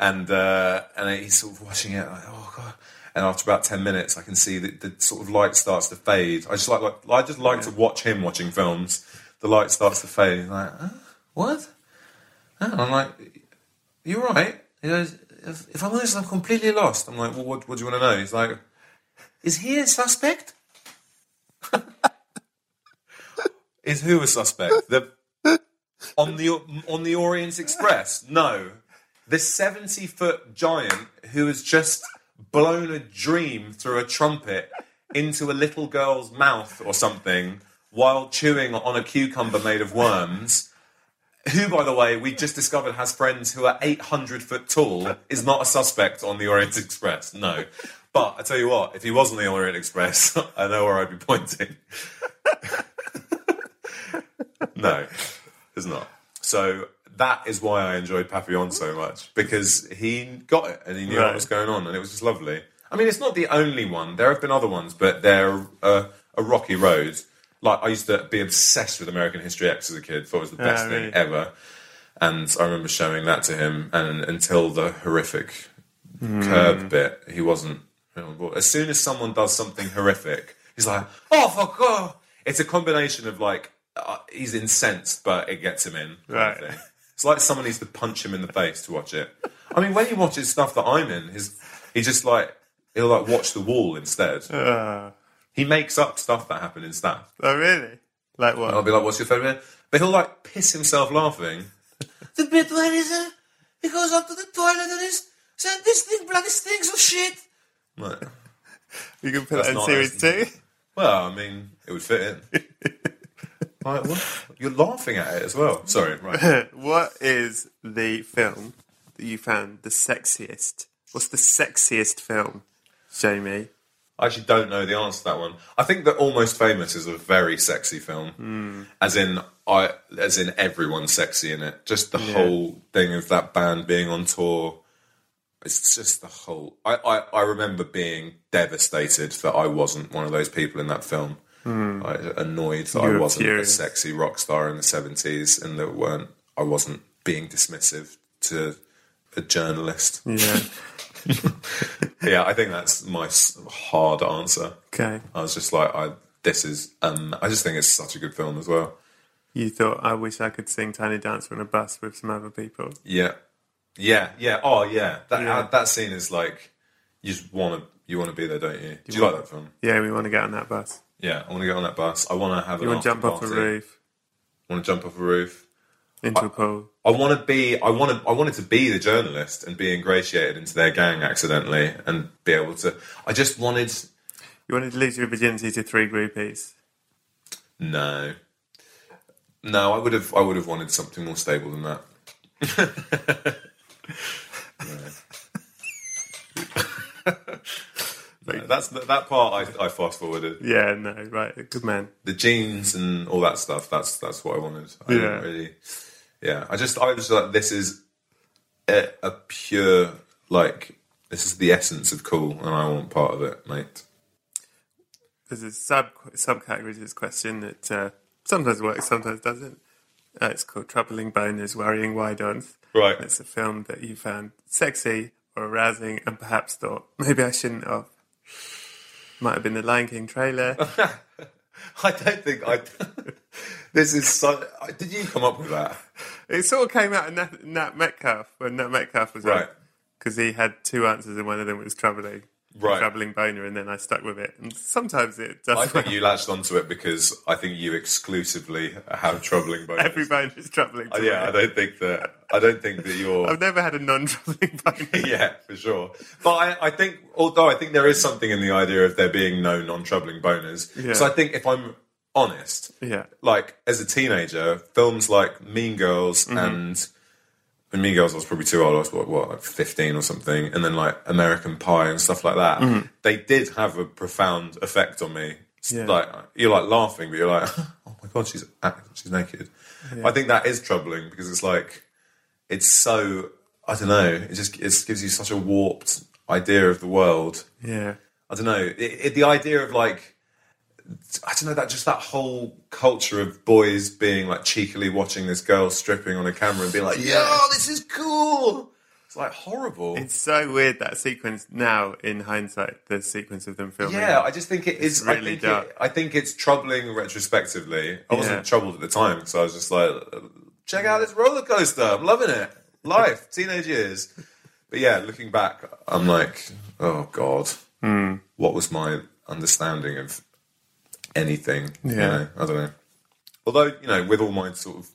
and uh, and he's sort of watching it like, oh god. And after about ten minutes, I can see that the sort of light starts to fade. I just like, like I just like to watch him watching films. The light starts to fade. He's like, huh? what? Huh? I'm like, you're right. He goes, if, if I'm honest, I'm completely lost. I'm like, well, what, what do you want to know? He's like, Is he a suspect? is who a suspect? The on the on the Orient Express? No, the seventy foot giant who has just blown a dream through a trumpet into a little girl's mouth or something while chewing on a cucumber made of worms. Who, by the way, we just discovered has friends who are 800 foot tall, is not a suspect on the Orient Express. No. But I tell you what, if he was on the Orient Express, I know where I'd be pointing. No, it's not. So that is why I enjoyed Papillon so much because he got it and he knew Right. what was going on, and it was just lovely. I mean, it's not the only one. There have been other ones, but they're uh, a rocky road. Like I used to be obsessed with American History X as a kid. Thought it was the best Ah, thing really? ever. And I remember showing that to him, and until the horrific curb bit, he wasn't. really on board. As soon as someone does something horrific, he's like, "Oh fuck!" Oh. It's a combination of like uh, he's incensed, but it gets him in. Right. It's like someone needs to punch him in the face to watch it. I mean, when he watches stuff that I'm in, his he just like he'll like watch the wall instead. Uh, He makes up stuff that happened in Stath. oh, really? Like what? And I'll be like, "What's your favorite?" But he'll like piss himself laughing. The bit where he's, uh, he goes up to the toilet and he's saying, This thing bloody stinks of shit. I'm like, you can put That's that in series nice. two. well, I mean, it would fit in. like, what? You're laughing at it as well. Sorry, right? what is the film that you found the sexiest? What's the sexiest film, Jamie? I actually don't know the answer to that one. I think that Almost Famous is a very sexy film, hmm. as in I, as in everyone's sexy in it. Just the whole thing of that band being on tour. It's just the whole. I, I, I remember being devastated that I wasn't one of those people in that film. Hmm. I, annoyed that You I wasn't furious. a sexy rock star in the seventies, and that weren't. I wasn't being dismissive to a journalist. Yeah. Yeah, I think that's my hard answer. okay. I was just like, I this is, um, I just think it's such a good film as well. You thought I wish I could sing Tiny Dancer on a bus with some other people. Yeah, yeah, yeah. Oh, yeah. That Yeah. uh, that scene is like, you just want to, you want to be there, don't you? Do you like that film? Yeah, we want to get on that bus. Yeah, I want to get on that bus. I want to have You want to jump off a roof I want to jump off a roof. Into a pool. I want to be. I want to. I wanted to be the journalist and be ingratiated into their gang accidentally and be able to. I just wanted. You wanted to lose your virginity to three groupies. No, no. I would have. I would have wanted something more stable than that. No, that's that part. I, I fast forwarded Yeah, no, right. Good man. the jeans and all that stuff. That's that's what I wanted. I Yeah. didn't really. Yeah, I just I was like, this is a, a pure like this is the essence of cool, and I want part of it, mate. There's a sub subcategory to this question that uh, sometimes works, sometimes doesn't. Uh, it's called Troubling Boners, Worrying Why Don't." Right. It's a film that you found sexy or arousing and perhaps thought, maybe I shouldn't have. Might have been the Lion King trailer. I don't think I. this is so. Did you come up with that? it sort of came out of Nat, Nat Metcalf when Nat Metcalf was Right. Because he had two answers and one of them was troubling. Right. Troubling boner, and then I stuck with it. And sometimes it does. I think you latched onto it because I think you exclusively have troubling boners. Every boner is troubling. Uh, yeah. I don't think that. I don't think that you're. I've never had a non-troubling boner. yeah, for sure. But I, I think, although I think there is something in the idea of there being no non-troubling boners. Yeah. So I think if I'm honest, Yeah. like as a teenager, films like Mean Girls Mm-hmm. and. Mean Girls, I was probably too old. I was what, what, like fifteen or something, and then like American Pie and stuff like that. They did have a profound effect on me. Mm-hmm. Yeah. Like you're like laughing, but you're like, oh my god, she's she's naked. I think that is troubling because it's like it's so I don't know. It just it gives you such a warped idea of the world. Yeah. I don't know. It, it, the idea of like I don't know that just that whole culture of boys being like cheekily watching this girl stripping on a camera and being like, "Yo, this is cool." It's like horrible. It's so weird that sequence now, in hindsight, the sequence of them filming. yeah, I just think it is. really I think dark. It, I think it's troubling retrospectively. I wasn't Yeah. troubled at the time, so I was just like, "Check out this roller coaster! I'm loving it. Life, teenage years." But yeah, looking back, I'm like, "Oh God, Hmm. what was my understanding of anything?" You Yeah. know, I don't know. Although you know, with all my sort of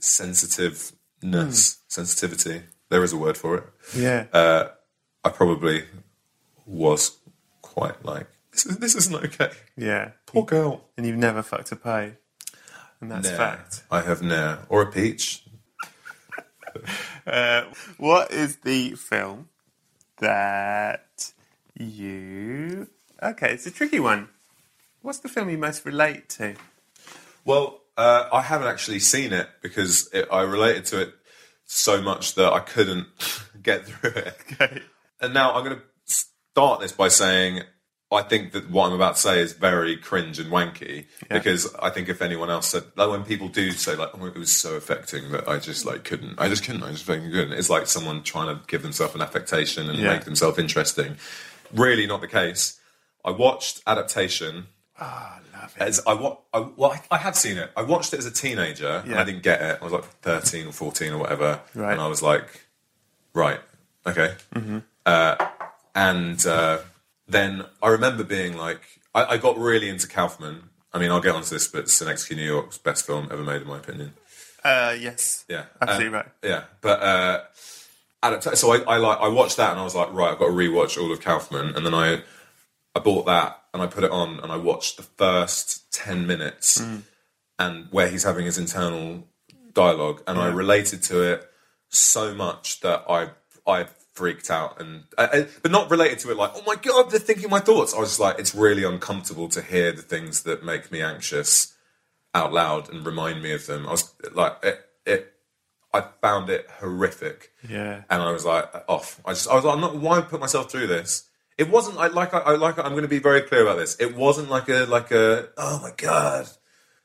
sensitiveness, Hmm. sensitivity, there is a word for it. yeah. Uh, I probably was quite like, this, is, this isn't okay. yeah. Poor girl. And you've never fucked a pie. And that's Nah, fact. I have ne'er. Or a peach. Uh, what is the film that you. Okay, it's a tricky one. What's the film you most relate to? Well, uh, I haven't actually seen it because it, I related to it so much that I couldn't get through it. Okay. And now I'm going to start this by saying I think that what I'm about to say is very cringe and wanky because I think if anyone else said, like when people do say like, oh, it was so affecting that I just like couldn't, I just couldn't, I just fucking couldn't. It's like someone trying to give themselves an affectation and Yeah. make themselves interesting. Really not the case. I watched adaptation. Ah, love it. As I, wa- I, well, I, have seen it. I watched it as a teenager. And I didn't get it. I was like 13 or 14 or whatever. Right. And I was like, right, okay. Mm-hmm. Uh, and uh, then I remember being like, I, I got really into Kaufman. I mean, I'll get onto this, but Synecdoche, New York's best film ever made, in my opinion. Uh, yes. Yeah, Absolutely Uh, right. Yeah, but uh, so I, I like I watched that and I was like, right, I've got to rewatch all of Kaufman, and then I I bought that and I put it on and I watched the first ten minutes Mm. and where he's having his internal dialogue, and I related to it so much that I I freaked out and uh, uh, but not related to it like oh my god they're thinking my thoughts. I was just like it's really uncomfortable to hear the things that make me anxious out loud and remind me of them. I was like it. it I found it horrific. Yeah. and I was like off. I just I was like, I'm not. Why put myself through this? It wasn't I like I, I like I'm going to be very clear about this. It wasn't like a like a oh my god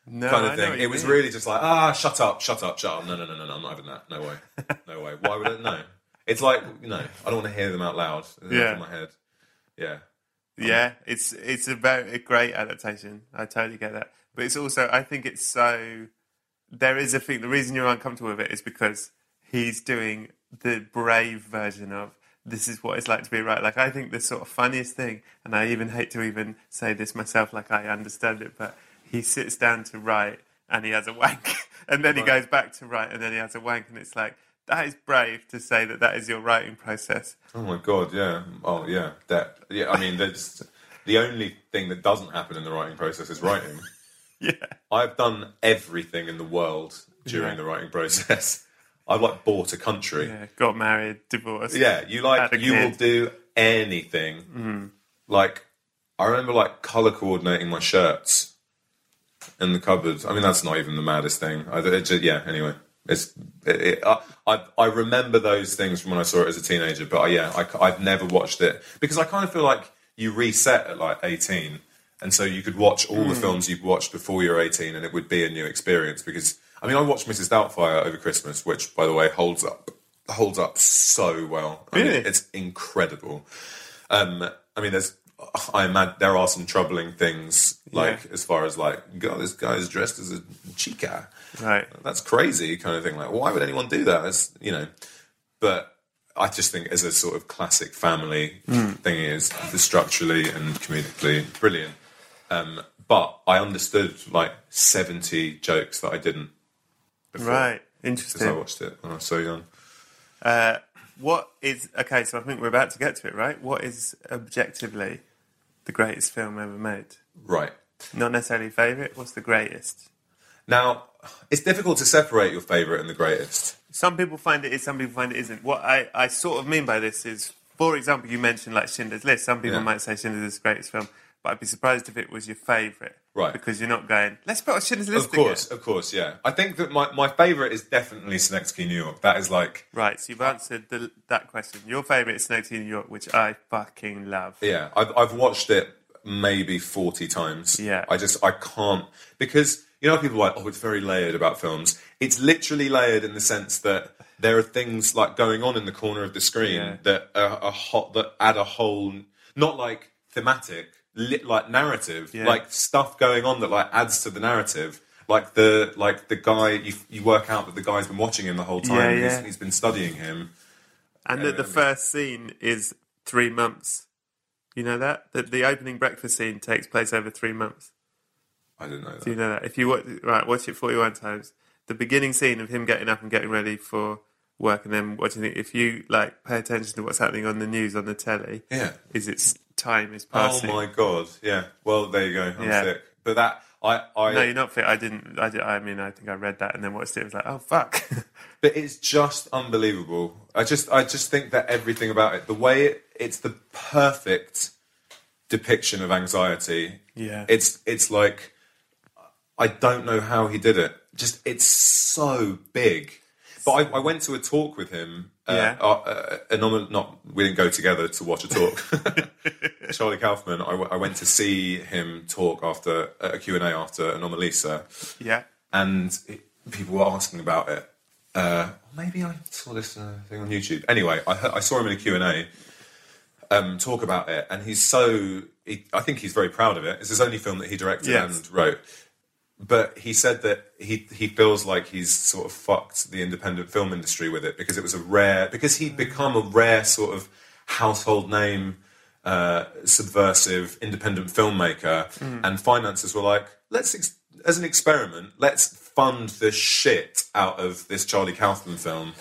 No, kind of thing. It was mean. really just like ah shut up, shut up, shut up. No no no no no. I'm not having that. No way, no way. Why would it? No. It's like you know I don't want to hear them out loud. Yeah. in my head. Yeah. Yeah, it's it's a very a great adaptation. I totally get that, but it's also I think it's so. There is a thing. The reason you're uncomfortable with it is because he's doing the brave version of this is what it's like to be right. Like I think the sort of funniest thing, and I even hate to even say this myself, like I understand it, but he sits down to write and he has a wank, and then he goes back to write and then he has a wank, and it's like that is brave to say that that is your writing process. Oh my god. Yeah. Oh yeah. That. Yeah. I mean, there's the only thing that doesn't happen in the writing process is writing. Yeah. I've done everything in the world during Yeah. the writing process. I've like bought a country. Yeah, got married, divorced. Yeah, you like you will do anything. Mm-hmm. Like I remember like color coordinating my shirts in the cupboard. I mean, that's not even the maddest thing. I, it just, yeah. Anyway, it's it, it, I, I I remember those things from when I saw it as a teenager. But uh, yeah, I, I've never watched it because I kind of feel like you reset at like eighteen, and so you could watch all the films you've watched before you're eighteen, and it would be a new experience. Because I mean, I watched Mrs. Doubtfire over Christmas, which by the way holds up holds up so well. I mean, Really? it's incredible. Um, I mean, there's, I imagine there are some troubling things, like as far as like, God, this guy's dressed as a chica. Right. That's crazy, kind of thing. Like, why would anyone do that? It's, you know, but I just think as a sort of classic family thing is the structurally and comedically brilliant. Um, but I understood like seventy jokes that I didn't before Right. because I watched it when I was so young. Uh, what is okay? So I think we're about to get to it, right? What is objectively the greatest film ever made? Right. Not necessarily favorite. What's the greatest? Now, it's difficult to separate your favourite and the greatest. Some people find it is. Some people find it isn't. What I, I sort of mean by this is, for example, you mentioned like Schindler's List. Some people Yeah. might say Schindler's is the greatest film, but I'd be surprised if it was your favourite, Right. Because you're not going. Let's put on Schindler's List Of course, again." of course, yeah. I think that my, my favourite is definitely Synecdoche, New York. That is like, Right. So you've answered the, that question. Your favourite is Snowden New York, which I fucking love. yeah, I've, I've watched it maybe 40 times. Yeah. I just, I can't, because, you know, people are like, oh, it's very layered about films. It's literally layered in the sense that there are things like going on in the corner of the screen Yeah. that are, are hot, that add a whole, not like thematic, lit, like narrative, Yeah. like stuff going on that like adds to the narrative. Like the like the guy you you work out that the guy's been watching him the whole time. Yeah, yeah. He's, he's been studying him. And that the um, first scene is three months. You know that? That the opening breakfast scene takes place over three months. I didn't know that. Do you know that? If you watch, right, watch it 41 times. The beginning scene of him getting up and getting ready for work and then watching it, if you like pay attention to what's happening on the news on the telly, Yeah. is its time is oh passing. Oh my god! Yeah. Well, there you go. I'm Yeah. sick. But that I I. No, you're not fit. I didn't. I, did, I mean, I think I read that and then watched it. It was like, oh fuck. But it's just unbelievable. I just I just think that everything about it, the way it, it's the perfect depiction of anxiety. Yeah. It's it's like I don't know how he did it. Just it's so big. But I, I went to a talk with him. Uh, Yeah. uh, uh, not we didn't go together to watch a talk. Charlie Kaufman. I, w- I went to see him talk after a Q and A after Anomalisa yeah. and it, people were asking about it. Uh, maybe I saw this uh, thing on YouTube. Anyway, I, heard, I saw him in a Q and A um, talk about it, and he's so. He, I think he's very proud of it. It's his only film that he directed Yes. and wrote. But he said that he he feels like he's sort of fucked the independent film industry with it because it was a rare because he'd become a rare sort of household name uh, subversive independent filmmaker, and finances were like, let's ex- as an experiment, let's fund the shit out of this Charlie Kaufman film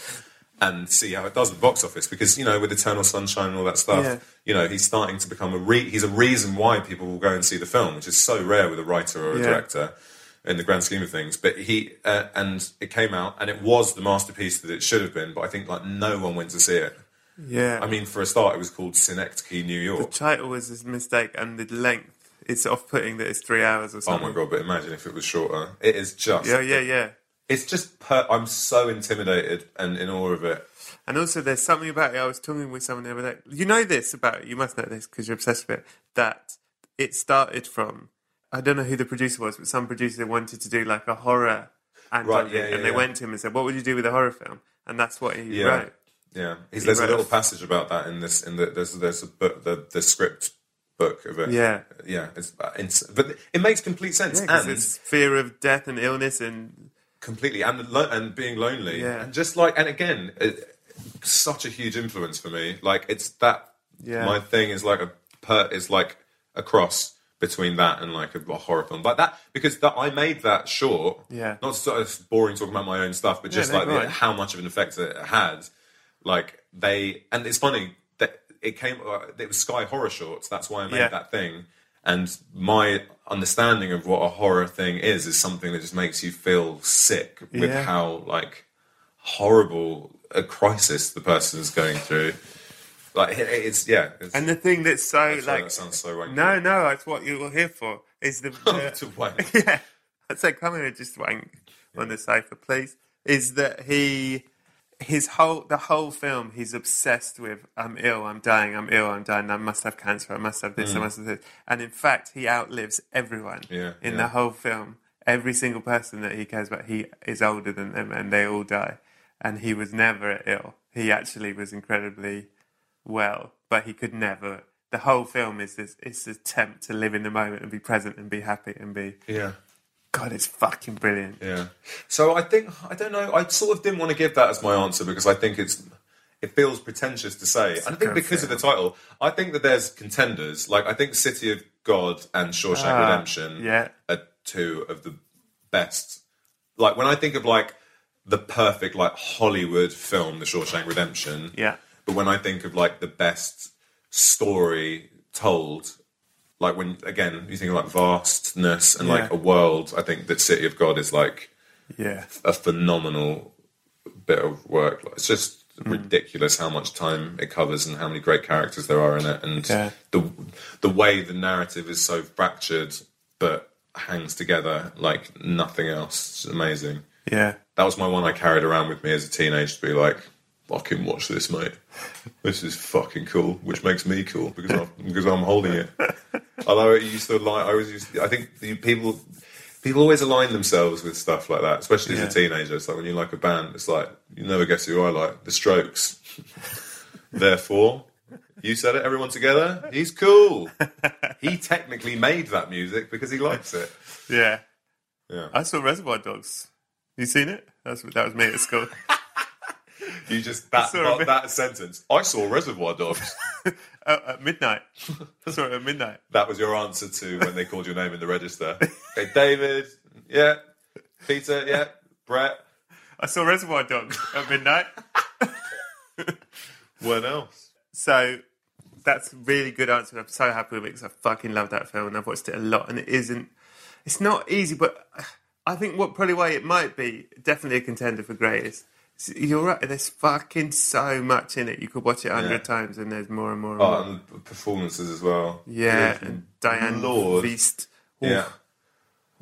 and see how it does at the box office. Because you know, with Eternal Sunshine and all that stuff, Yeah. you know, he's starting to become a re- he's a reason why people will go and see the film, which is so rare with a writer or a Yeah. director. In the grand scheme of things. But he uh, and it came out, and it was the masterpiece that it should have been. But I think like no one went to see it. Yeah. I mean, for a start, it was called Synecdoche, New York. the title was a mistake, and the length. It's off-putting that it's three hours or something. Oh my god! But imagine if it was shorter. It is just Yeah, yeah, yeah. It's just per- I'm so intimidated and in awe of it. And also, there's something about it. I was talking with someone the other day. You know this about it. You must know this because you're obsessed with it. That it started from. I don't know who the producer was, but some producer wanted to do like a horror anthology, yeah, yeah, and they yeah. went to him and said, "What would you do with a horror film?" And that's what he wrote. Yeah, He's, He there's a little passage about that in this. In the there's there's a book the the script book of it. Yeah. yeah. It's, uh, it's but it makes complete sense and it's fear of death and illness and completely and lo- and being lonely Yeah. and just like and again it, such a huge influence for me. Like it's that Yeah. my thing is like a per is like a cross between that and like a, a horror film like that because that I made that short. Yeah. not sort of boring talking about my own stuff, but just no, like the, how much of an effect it had. Like they and it's funny that it came. Uh, it was Sky Horror Shorts. That's why I made Yeah. that thing. And my understanding of what a horror thing is is something that just makes you feel sick with Yeah. how like horrible a crisis the person is going through. Like it- it's yeah. It's, and the thing that's so like that sounds so wanky. no, no, that's what you're here for. Is the, the to wank. yeah, I'd say come here and just wank on the sofa, please. Is that he? His whole the whole film, he's obsessed with. I'm ill. I'm dying. I'm ill. I'm dying. I must have cancer. I must have this. I must have this. And in fact, he outlives everyone. Mm. Yeah, in yeah. the whole film, every single person that he cares about, he is older than them, and they all die. And he was never ill. He actually was incredibly well, but he could never. The whole film is this. It's an attempt to live in the moment and be present and be happy and be. Yeah. God, it's fucking brilliant. Yeah. So I think I don't know. I sort of didn't want to give that as my answer because I think it's it feels pretentious to say. And I think because of the title, I think that there's contenders. Like I think City of God and Shawshank Ah, Redemption yeah. are two of the best. Like when I think of like the perfect like Hollywood film, The Shawshank Redemption. Yeah. But when I think of like the best story told, like when again you think of like vastness and like a world, I think that City of God is like Yeah. a phenomenal bit of work. It's just Mm. ridiculous how much time it covers and how many great characters there are in it, and Yeah. the the way the narrative is so fractured but hangs together like nothing else. It's amazing. Yeah. That was my one I carried around with me as a teenager to be like, fucking watch this, mate. This is fucking cool, which makes me cool because I'm, because I'm holding it. Although it used to like, I was used. To, I think the people people always align themselves with stuff like that, especially as a teenager. It's like when you like a band, it's like you never guess who I like. The Strokes. Therefore, you said it. Everyone together. He's cool. he technically made that music because he likes it. Yeah. Yeah. I saw Reservoir Dogs. You seen it? That's that was me at school. You just that that, bit- that sentence. I saw Reservoir Dogs. at midnight. Sorry, at midnight. That was your answer to when they called your name in the register. Okay, David, yeah. Peter, yeah. Brett. I saw Reservoir Dogs at midnight. What else? So that's a really good answer. I'm so happy with it because I fucking love that film and I've watched it a lot. And it isn't, it's not easy, but I think what probably why it might be definitely a contender for greatest. You're right. There's fucking so much in it. You could watch it a hundred Yeah. times, and there's more and more and Oh, more. and performances as well. yeah, and Diane Lord. Wiest. Yeah.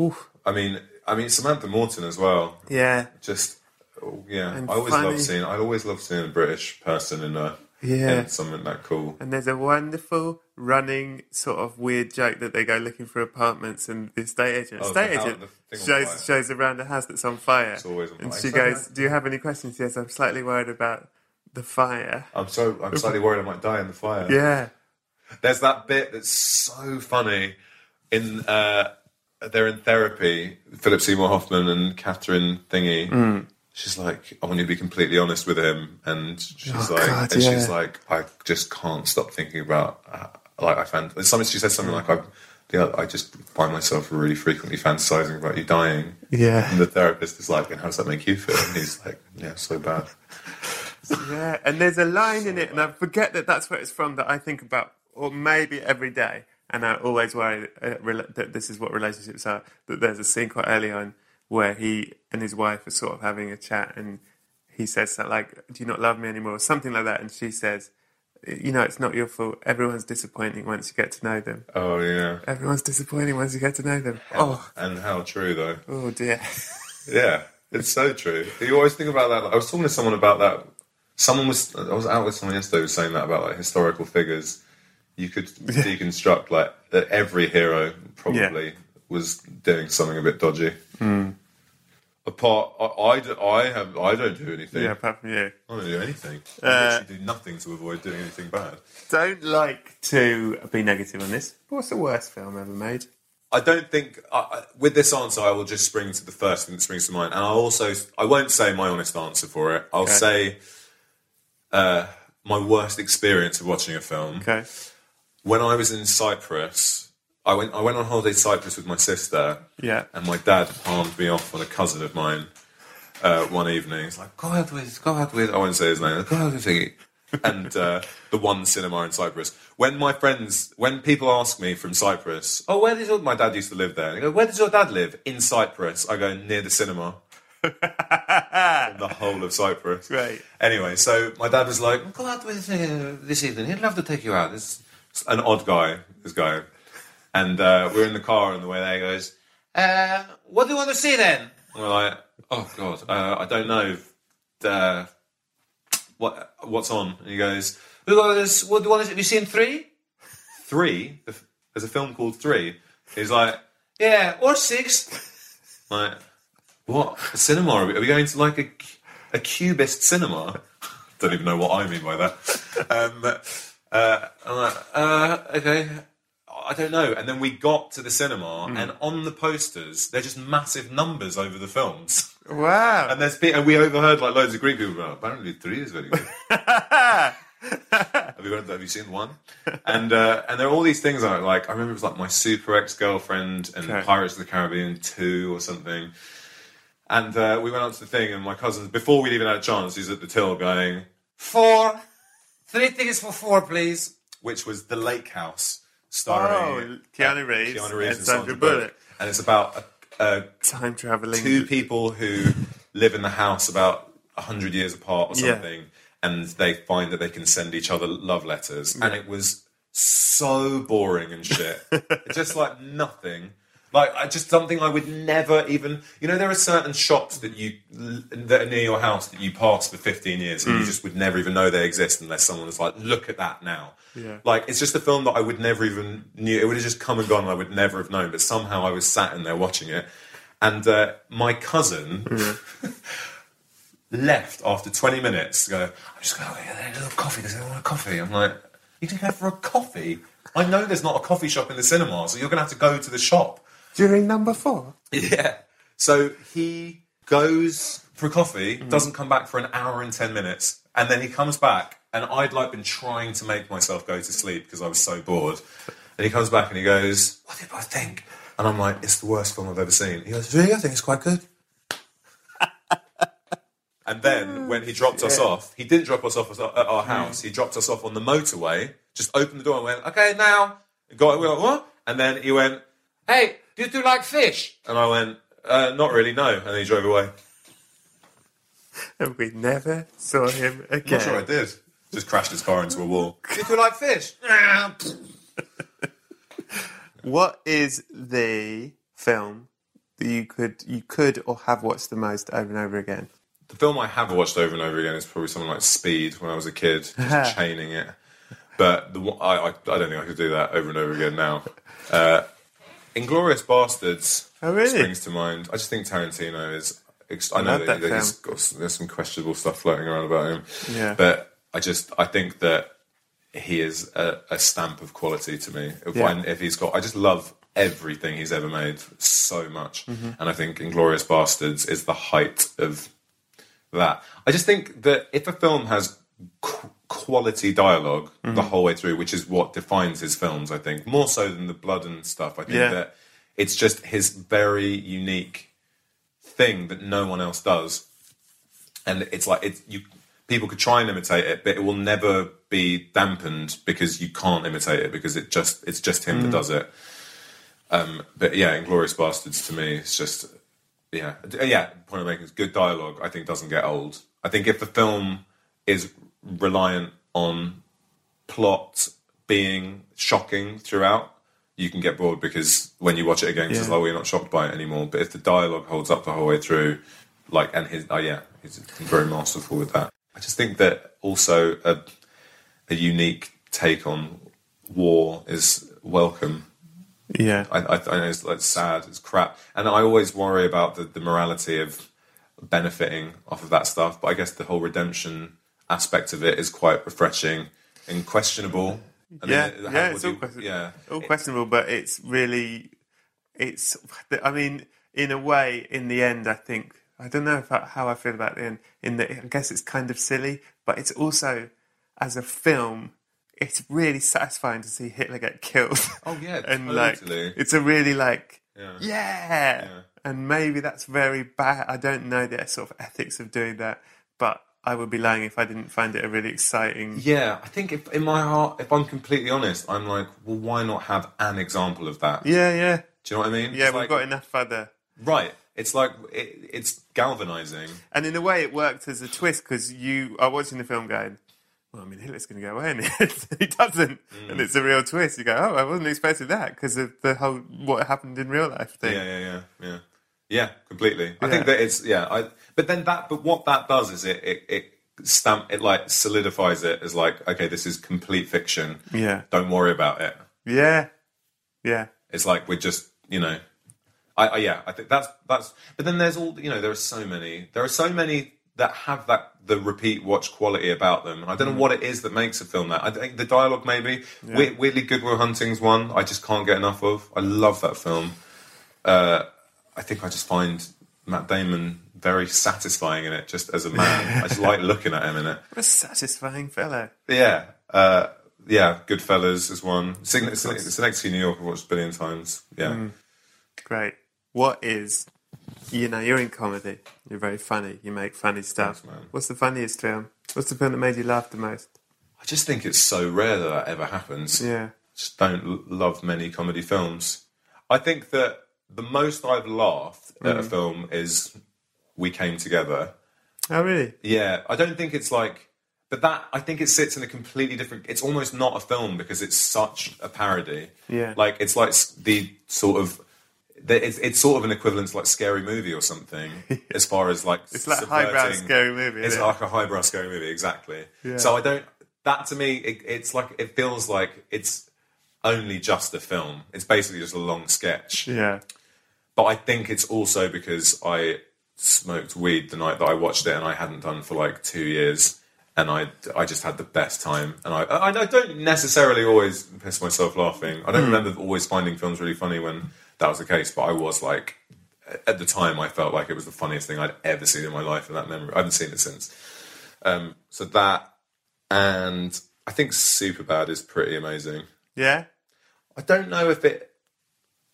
Oof. I mean, I mean Samantha Morton as well. Yeah, Just, oh, yeah. And I always funny. love seeing. I always love seeing a British person in a Yeah. in something that cool. and there's a wonderful running sort of weird joke that they go looking for apartments, and the estate agent, Oh, estate agent the thing on shows shows around a house that's on fire. It's always on and fire. she It's goes, "Do you have any questions?" Yes, I'm slightly worried about the fire. I'm so I'm slightly worried I might die in the fire. Yeah, There's that bit that's so funny in uh, they're in therapy. Philip Seymour Hoffman and Catherine Thingy. Mm. She's like, I want you to be completely honest with him, and she's Oh, like, God, and she's like, I just can't stop thinking about. Uh, like I found something. She said something like, I, yeah, I just find myself really frequently fantasizing about you dying. Yeah. And the therapist is like, and how does that make you feel? And he's like, yeah, so bad. yeah. And there's a line in it, and I forget that that's where it's from that I think about, or maybe every day. and I always worry uh, that this is what relationships are. That there's a scene quite early on where he and his wife are sort of having a chat, and he says that like, "Do you not love me anymore?" or something like that, and she says, "You know, it's not your fault. Everyone's disappointing once you get to know them. Oh yeah. Everyone's disappointing once you get to know them." Oh, And how true though. oh dear. Yeah, it's so true. You always think about that. I was talking to someone about that. Someone was. I was out with someone yesterday who was saying that about like historical figures. You could deconstruct like that every hero probably was doing something a bit dodgy. Apart, I, I, I have, I don't do anything. Yeah, apart from you. I don't do anything. I Uh, literally do nothing to avoid doing anything bad. Don't like to be negative on this. What's the worst film ever made? I don't think I I- with this answer I will just spring to the first thing that springs to mind, and I'll also I won't say my honest answer for it. I'll Okay. say uh, my worst experience of watching a film Okay. when I was in Cyprus. I went I went on holiday to Cyprus with my sister, Yeah. and my dad palmed me off on a cousin of mine uh, one evening. He's like, "Go out with, go out with." I won't say his name. Go out with thingy. and uh, the one cinema in Cyprus. When my friends, when people ask me from Cyprus, "Oh, where does your my dad used to live there?" And They go, "Where does your dad live?" In Cyprus. I go near the cinema. the whole of Cyprus. Right. Anyway, so my dad was like, "Go out with uh, this evening. He'd love to take you out." It's an odd guy. This guy, and uh, we're in the car on the way there. He goes, uh, "What do you want to see then?" And we're like, "Oh God, uh, I don't know. Uh, what what's on?" And he goes, "We got. What do you want to? Have you seen three? Three? There's a film called Three. He's like, "Yeah, or six. Like, what? A cinema? Are we, are we going to like a, a cubist cinema? Don't even know what I mean by that. Um, uh, I'm like, uh, okay. I don't know. And then we got to the cinema, and on the posters, they're just massive numbers over the films. Wow. And there's and we overheard like loads of Greek people going, apparently three is very good. have you have you seen one? And uh, and there are all these things like, like I remember it was like my super ex girlfriend and Okay. Pirates of the Caribbean two or something. And uh, we went up to the thing, and my cousin, before we'd even had a chance, he's at the till going four, three tickets for four, please. Which was the Lake House, starring Oh, uh, Keanu Reeves Keanu Reeves and and Sandra Sandra Bullock. Bullock, and it's about a, a Time traveling. two people who live in the house about hundred years apart or Yeah. something, and they find that they can send each other love letters, and it was so boring and shit. It's just like nothing. Like I just something I would never even. You know, there are certain shops that you that are near your house that you pass for fifteen years, and you just would never even know they exist unless someone was like, "Look at that now." Yeah. Like it's just a film that I would never even knew. It would have just come and gone. And I would never have known. But somehow I was sat in there watching it, and uh, my cousin left after twenty minutes. To go, I'm just going to get a little coffee. Does anyone want a coffee? I'm like, you can go for a coffee. I know there's not a coffee shop in the cinema, so you're going to have to go to the shop. During number four. Yeah. So he goes for coffee, mm-hmm. doesn't come back for an hour and ten minutes, and then he comes back, and I'd like been trying to make myself go to sleep because I was so bored. And he comes back and he goes, "What did I think?" And I'm like, "It's the worst film I've ever seen." He goes, "Really? I think it's quite good." And then oh, when he dropped us off, he didn't drop us off at our hmm. house. He dropped us off on the motorway. Just opened the door and went, "Okay, now." Got we went, what? And then he went, "Hey, do you two like fish?" And I went, uh, "Not really, no." And then he drove away. And we never saw him I'm again. not sure I did. Just crashed his car into a wall. Do you two like fish? What is the film that you could you could or have watched the most over and over again? The film I have watched over and over again is probably something like Speed when I was a kid, just chaining it. But the, one- I, I, I don't think I could do that over and over again now. Uh, Inglourious Basterds Oh, really? springs to mind. I just think Tarantino is. I know that, that that he's got, there's some questionable stuff floating around about him. Yeah. But I just I think that he is a, a stamp of quality to me. If, Yeah. I, if he's got, I just love everything he's ever made so much, Mm-hmm. and I think Inglourious Basterds is the height of that. I just think that if a film has qu- quality dialog Mm-hmm. the whole way through, which is what defines his films, I think more so than the blood and stuff. I think Yeah. that it's just his very unique thing that no one else does, and it's like it's you. people could try and imitate it, but it will never be dampened because you can't imitate it because it just it's just him that does it. Um, but yeah, Inglourious Basterds to me, it's just yeah, yeah. Point I'm making is good dialogue. I think doesn't get old. I think if the film is reliant on plot being shocking throughout, you can get bored because when you watch it again, it's Yeah. like, oh, you're not shocked by it anymore. But if the dialogue holds up the whole way through, like, and his, oh yeah, he's very masterful with that. I just think that also a, a unique take on war is welcome. Yeah. I, I, I know it's like sad, it's crap, and I always worry about the, the morality of benefiting off of that stuff. But I guess the whole redemption aspect of it is quite refreshing and questionable. I yeah, yeah, it's all, you- question- yeah. all questionable, but it's really, it's. I mean, in a way, in the end, I think I don't know I, how I feel about the end. In that, I guess it's kind of silly, but it's also, as a film, it's really satisfying to see Hitler get killed. Oh, yeah, and like totally. it's a really like Yeah. yeah. and maybe that's very bad. I don't know the sort of ethics of doing that, but I would be lying if I didn't find it a really exciting. Yeah, I think if in my heart, if I'm completely honest, I'm like, well, why not have an example of that? Yeah, yeah, Do you know what I mean? yeah. It's we've like- got enough other. right. It's like it, it's galvanizing. And in a way, it worked as a twist because you are watching the film going, well, I mean, Hitler's going to go away, and he doesn't. Mm. And it's a real twist. You go, oh, I wasn't expecting that because of the whole what happened in real life thing. Yeah, yeah, yeah, yeah, yeah. Completely. I Yeah. think that it's yeah. I but then that but what that does is it it, it stamp it like solidifies it as like okay, this is complete fiction. Yeah. Don't worry about it. Yeah. Yeah. It's like we're just you know. I, I yeah, I think that's that's. But then there's all you know. There are so many. There are so many that have that the repeat watch quality about them. And I don't know what it is that makes a film that. I think the dialogue maybe. Weird, weirdly, Goodwill Hunting's one. I just can't get enough of. I love that film. Uh, I think I just find Matt Damon very satisfying in it, just as a man. I just like looking at him in it. What a satisfying fellow. Yeah, uh, yeah. Goodfellas is one. Synecdoche, New York, I've watched a billion times. Yeah. Great. What is, you know, you're in comedy. You're very funny. You make funny stuff. Thanks. What's the funniest film? What's the film that made you laugh the most? I just think it's so rare that that ever happens. Yeah. Just don't l- love many comedy films. I think that the most I've laughed at Mm. a film is They Came Together. Oh, really? Yeah, I don't think it's like, but that I think it sits in a completely different. It's almost not a film because it's such a parody. Yeah. like it's like s- the sort of. the- It's, it's sort of an equivalent to like scary movie or something, as far as like It's like a highbrow subverting- scary movie. It's isn't it? like a highbrow scary movie, exactly. Yeah. So I don't. That to me, it, it's like it feels like it's only just a film. It's basically just a long sketch. yeah. But I think it's also because I smoked weed the night that I watched it, and I hadn't done for like two years, and I I just had the best time. And I I, I don't necessarily always piss myself laughing. I don't remember always finding films really funny when that was the case, but I was like. At the time, I felt like it was the funniest thing I'd ever seen in my life, and that memory I haven't seen it since. Um, so that, and I think Superbad is pretty amazing. Yeah. I don't know if it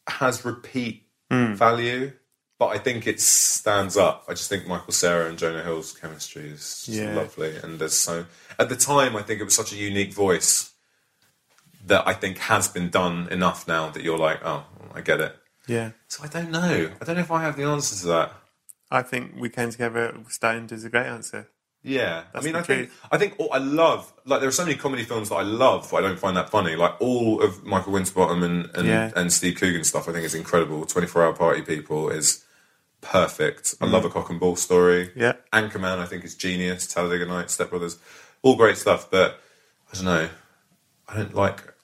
has repeat hmm. value, but I think it stands up. I just think Michael Cera and Jonah Hill's chemistry is Yeah. lovely, and there's so. At the time, I think it was such a unique voice that I think has been done enough now that you're like, oh, I get it. Yeah. So I don't know. I don't know if I have the answer to that. I think we came together stoned is a great answer. Yeah, I mean, I think. I think oh, I love like there are so many comedy films that I love, but I don't find that funny. Like all of Michael Winterbottom and and, Yeah. and Steve Coogan stuff, I think is incredible. Twenty Four Hour Party People is perfect. I love a cock and bull story. Mm. Yeah. Anchorman, I think is genius. Talladega Nights, Step Brothers, all great stuff. But I don't know. I don't like.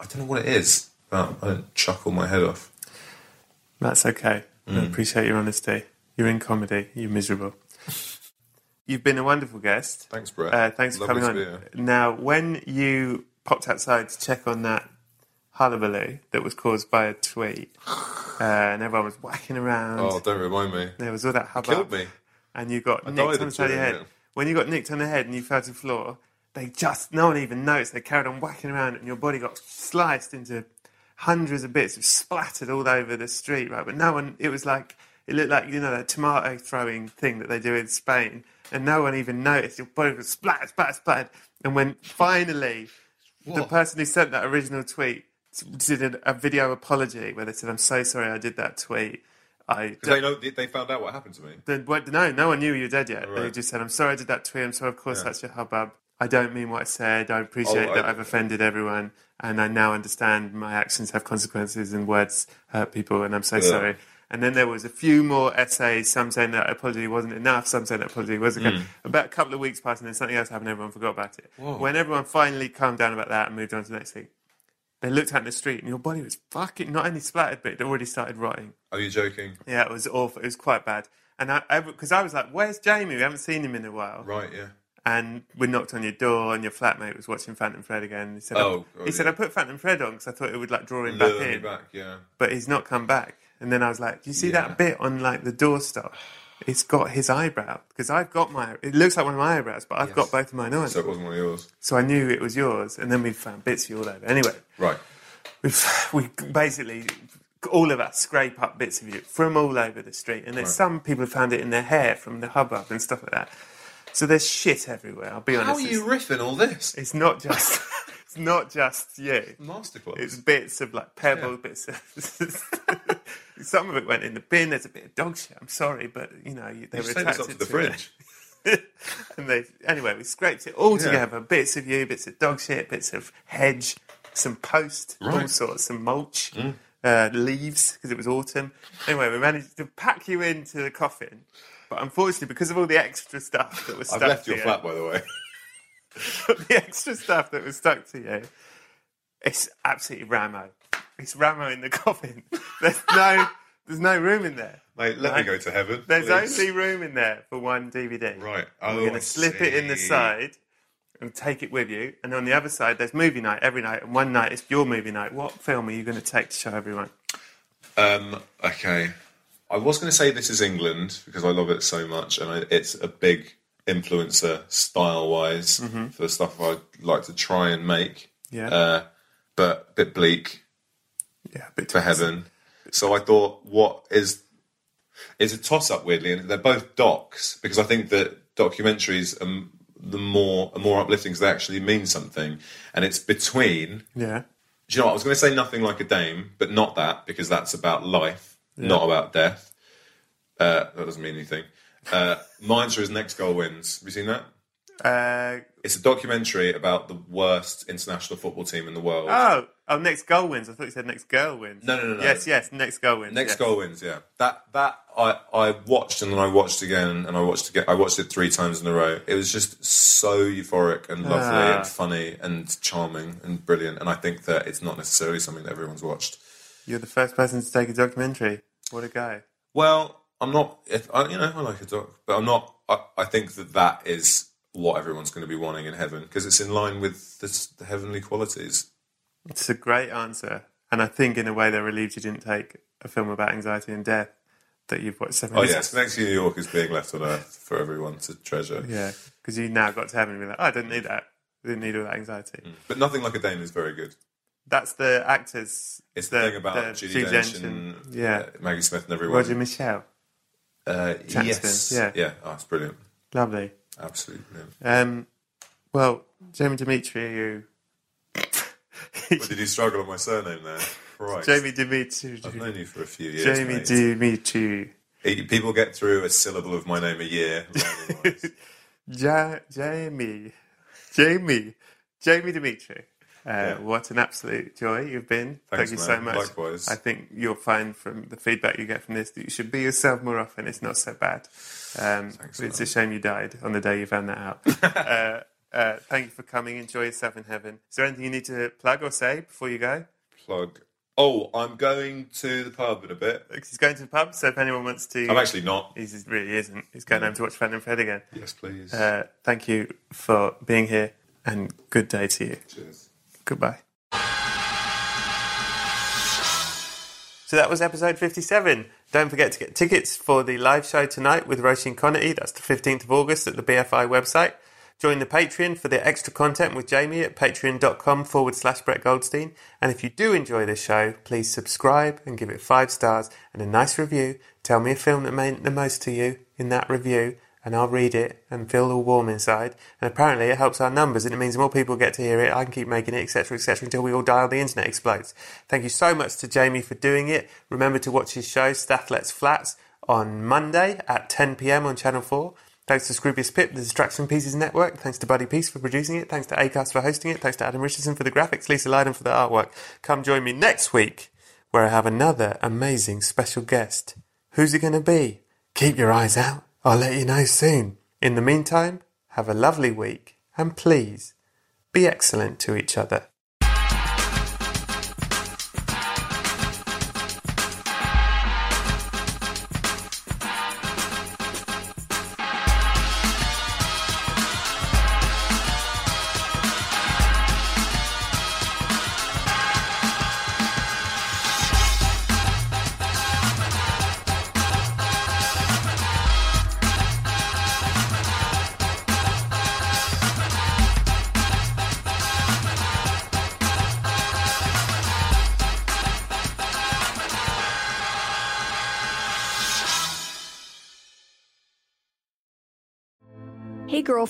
I don't know what it is. But I don't chuckle my head off. That's okay. I Mm. appreciate your honesty. You're in comedy. You're miserable. You've been a wonderful guest. Thanks, Brett. Uh, thanks for coming on. Now, when you popped outside to check on that hullabaloo that was caused by a tweet, uh, and everyone was whacking around, Oh, don't remind me. there was all that hubbub. Killed me. and you got I nicked on the side of your head. yeah. When you got nicked on the head and you fell to the floor, they just no one even noticed. They carried on whacking around, and your body got sliced into hundreds of bits, and splattered all over the street. Right, but no one. It was like it looked like you know that tomato throwing thing that they do in Spain. And no one even noticed. Your body was splat, splat, splat. And when finally the person who sent that original tweet did a, video apology where they said, "I'm so sorry, I did that tweet." I they know they found out what happened to me. the, what, no, no one knew you were dead yet. They Right. just said, "I'm sorry, I did that tweet. I'm sorry, of course, that's your hubbub. I don't mean what I said. I appreciate Oh, that I've offended everyone, and I now understand my actions have consequences and words hurt people, and I'm so sorry." And then there was a few more essays, some saying that apology wasn't enough, some saying that apology wasn't okay. Mm. About a couple of weeks passed, and then something else happened. Everyone forgot about it. When everyone finally calmed down about that and moved on to the next thing, they looked out in the street, and your body was fucking not only splattered, but it already started rotting. Are you joking? Yeah, it was awful. It was quite bad. And I, because I, was like, "Where's Jamie? We haven't seen him in a while." Right, yeah. And we knocked on your door, and your flatmate was watching Phantom Thread again. He said, Oh, I, oh, he said. I put Phantom Thread on because I thought it would like draw him back Lure me in, back, yeah. but he's not come back." And then I was like, "Do you see Yeah. that bit on like the doorstop? It's got his eyebrow because I've got my. It looks like one of my eyebrows, but I've got both of mine on. So it wasn't one of yours. So I knew it was yours, and then we found bits of you all over. Anyway, Right. we've we basically all of us scrape up bits of you from all over the street, and there's some people who found it in their hair from the hubbub and stuff like that. So there's shit everywhere. I'll be honest. How are you riffing all this? It's, not just it's not just you. Masterclass. It's bits of like pebbles, bits of. some of it went in the bin. There's a bit of dog shit. I'm sorry, but you know you- they You were sent this attracted up to the fridge. and they anyway we scraped it all Yeah. together bits of you bits of dog shit bits of hedge some post all Right. Mm. sorts some mulch uh, leaves because it was autumn anyway we managed to pack you into the coffin but unfortunately because of all the extra stuff that was stuck I've left to your you, flat, by the way. the extra stuff that was stuck to you it's absolutely ramo it's ramo in the coffin there's no there's no room in there Mate, let me go to heaven. there's please. only room in there for one DVD. Right. Oh, we're going to slip it in the side and take it with you. And on the other side, there's movie night every night. And one night is your movie night. What film are you going to take to show everyone? Um, okay. I was going to say this is England because I love it so much, and I, it's a big influencer style wise for the stuff I like to try and make. Yeah. Uh, but a bit bleak Yeah, a bit for heaven. So I thought, what is it's a toss up weirdly, and they're both docs because I think that documentaries are the more are more uplifting because they actually mean something, and it's between Yeah. do you know what? I was going to say nothing like a dame, but not that because that's about life, not about death. Uh, that doesn't mean anything. Uh, Mine's for his next goal wins. Have you seen that? Uh, It's a documentary about the worst international football team in the world. oh, oh, next goal wins. I thought you said next girl wins. No, no, no, no. Yes, yes, next goal wins. Next yes. goal wins. Yeah, that that I I watched and then I watched again and I watched again. I watched it three times in a row. It was just so euphoric and lovely Ah. and funny and charming and brilliant. And I think that it's not necessarily something that everyone's watched. You're the first person to take a documentary. What a guy. Well, I'm not. If I, you know, I like a doc, but I'm not. I, I think that that is what everyone's going to be wanting in heaven because it's in line with the heavenly qualities. It's a great answer. And I think, in a way, they're relieved you didn't take a film about anxiety and death that you've watched so Oh many yes, next New York is being left on earth for everyone to treasure. Yeah, because you now got to heaven and be like, oh, I didn't need that. I didn't need all that anxiety. But nothing like a Dame is very good. That's the actors. It's the, thing about the Judi Dench and yeah, uh, Maggie Smith and everyone. Roger Michell. uh, yes, yeah. yeah. Oh, it's brilliant. Lovely. Absolutely brilliant. Um, well, Jamie Dimitri, you. Did you struggle on my surname there? Right. Jamie Dimitri. I've known you for a few years. Jamie mate. Dimitri. People get through a syllable of my name a year. Ja- Jamie. Jamie. Jamie Dimitri. Uh, What an absolute joy you've been. Thanks, Thank you man. so much. Likewise. I think you'll find from the feedback you get from this that you should be yourself more often. It's not so bad. Um, it's a shame you died on the day you found that out. uh, uh, thank you for coming. Enjoy yourself in heaven. Is there anything you need to plug or say before you go? Plug. Oh, I'm going to the pub in a bit. He's going to the pub, so if anyone wants to. I'm actually not. He really isn't. He's going home to watch Phantom Fred again. Yes, please. Uh, thank you for being here and good day to you. Cheers. Goodbye. So that was episode 57. Don't forget to get tickets for the live show tonight with Roisin Conaty. That's the 15th of August at the BFI website. Join the Patreon for the extra content with Jamie at patreon.com forward slash Brett Goldstein. And if you do enjoy this show, please subscribe and give it five stars and a nice review. Tell me a film that meant the most to you in that review, and I'll read it and feel all warm inside. And apparently, it helps our numbers, and it means more people get to hear it. I can keep making it, etc., etc., until we all die or the internet explodes. Thank you so much to Jamie for doing it. Remember to watch his show, Stath Lets Flats, on Monday at 10 pm on Channel 4. Thanks to Scroobius Pip, the Distraction Pieces Network. Thanks to Buddy Peace for producing it. Thanks to Acast for hosting it. Thanks to Adam Richardson for the graphics, Lisa Lydon for the artwork. Come join me next week where I have another amazing special guest. Who's it going to be? Keep your eyes out. I'll let you know soon. In the meantime, have a lovely week and please be excellent to each other.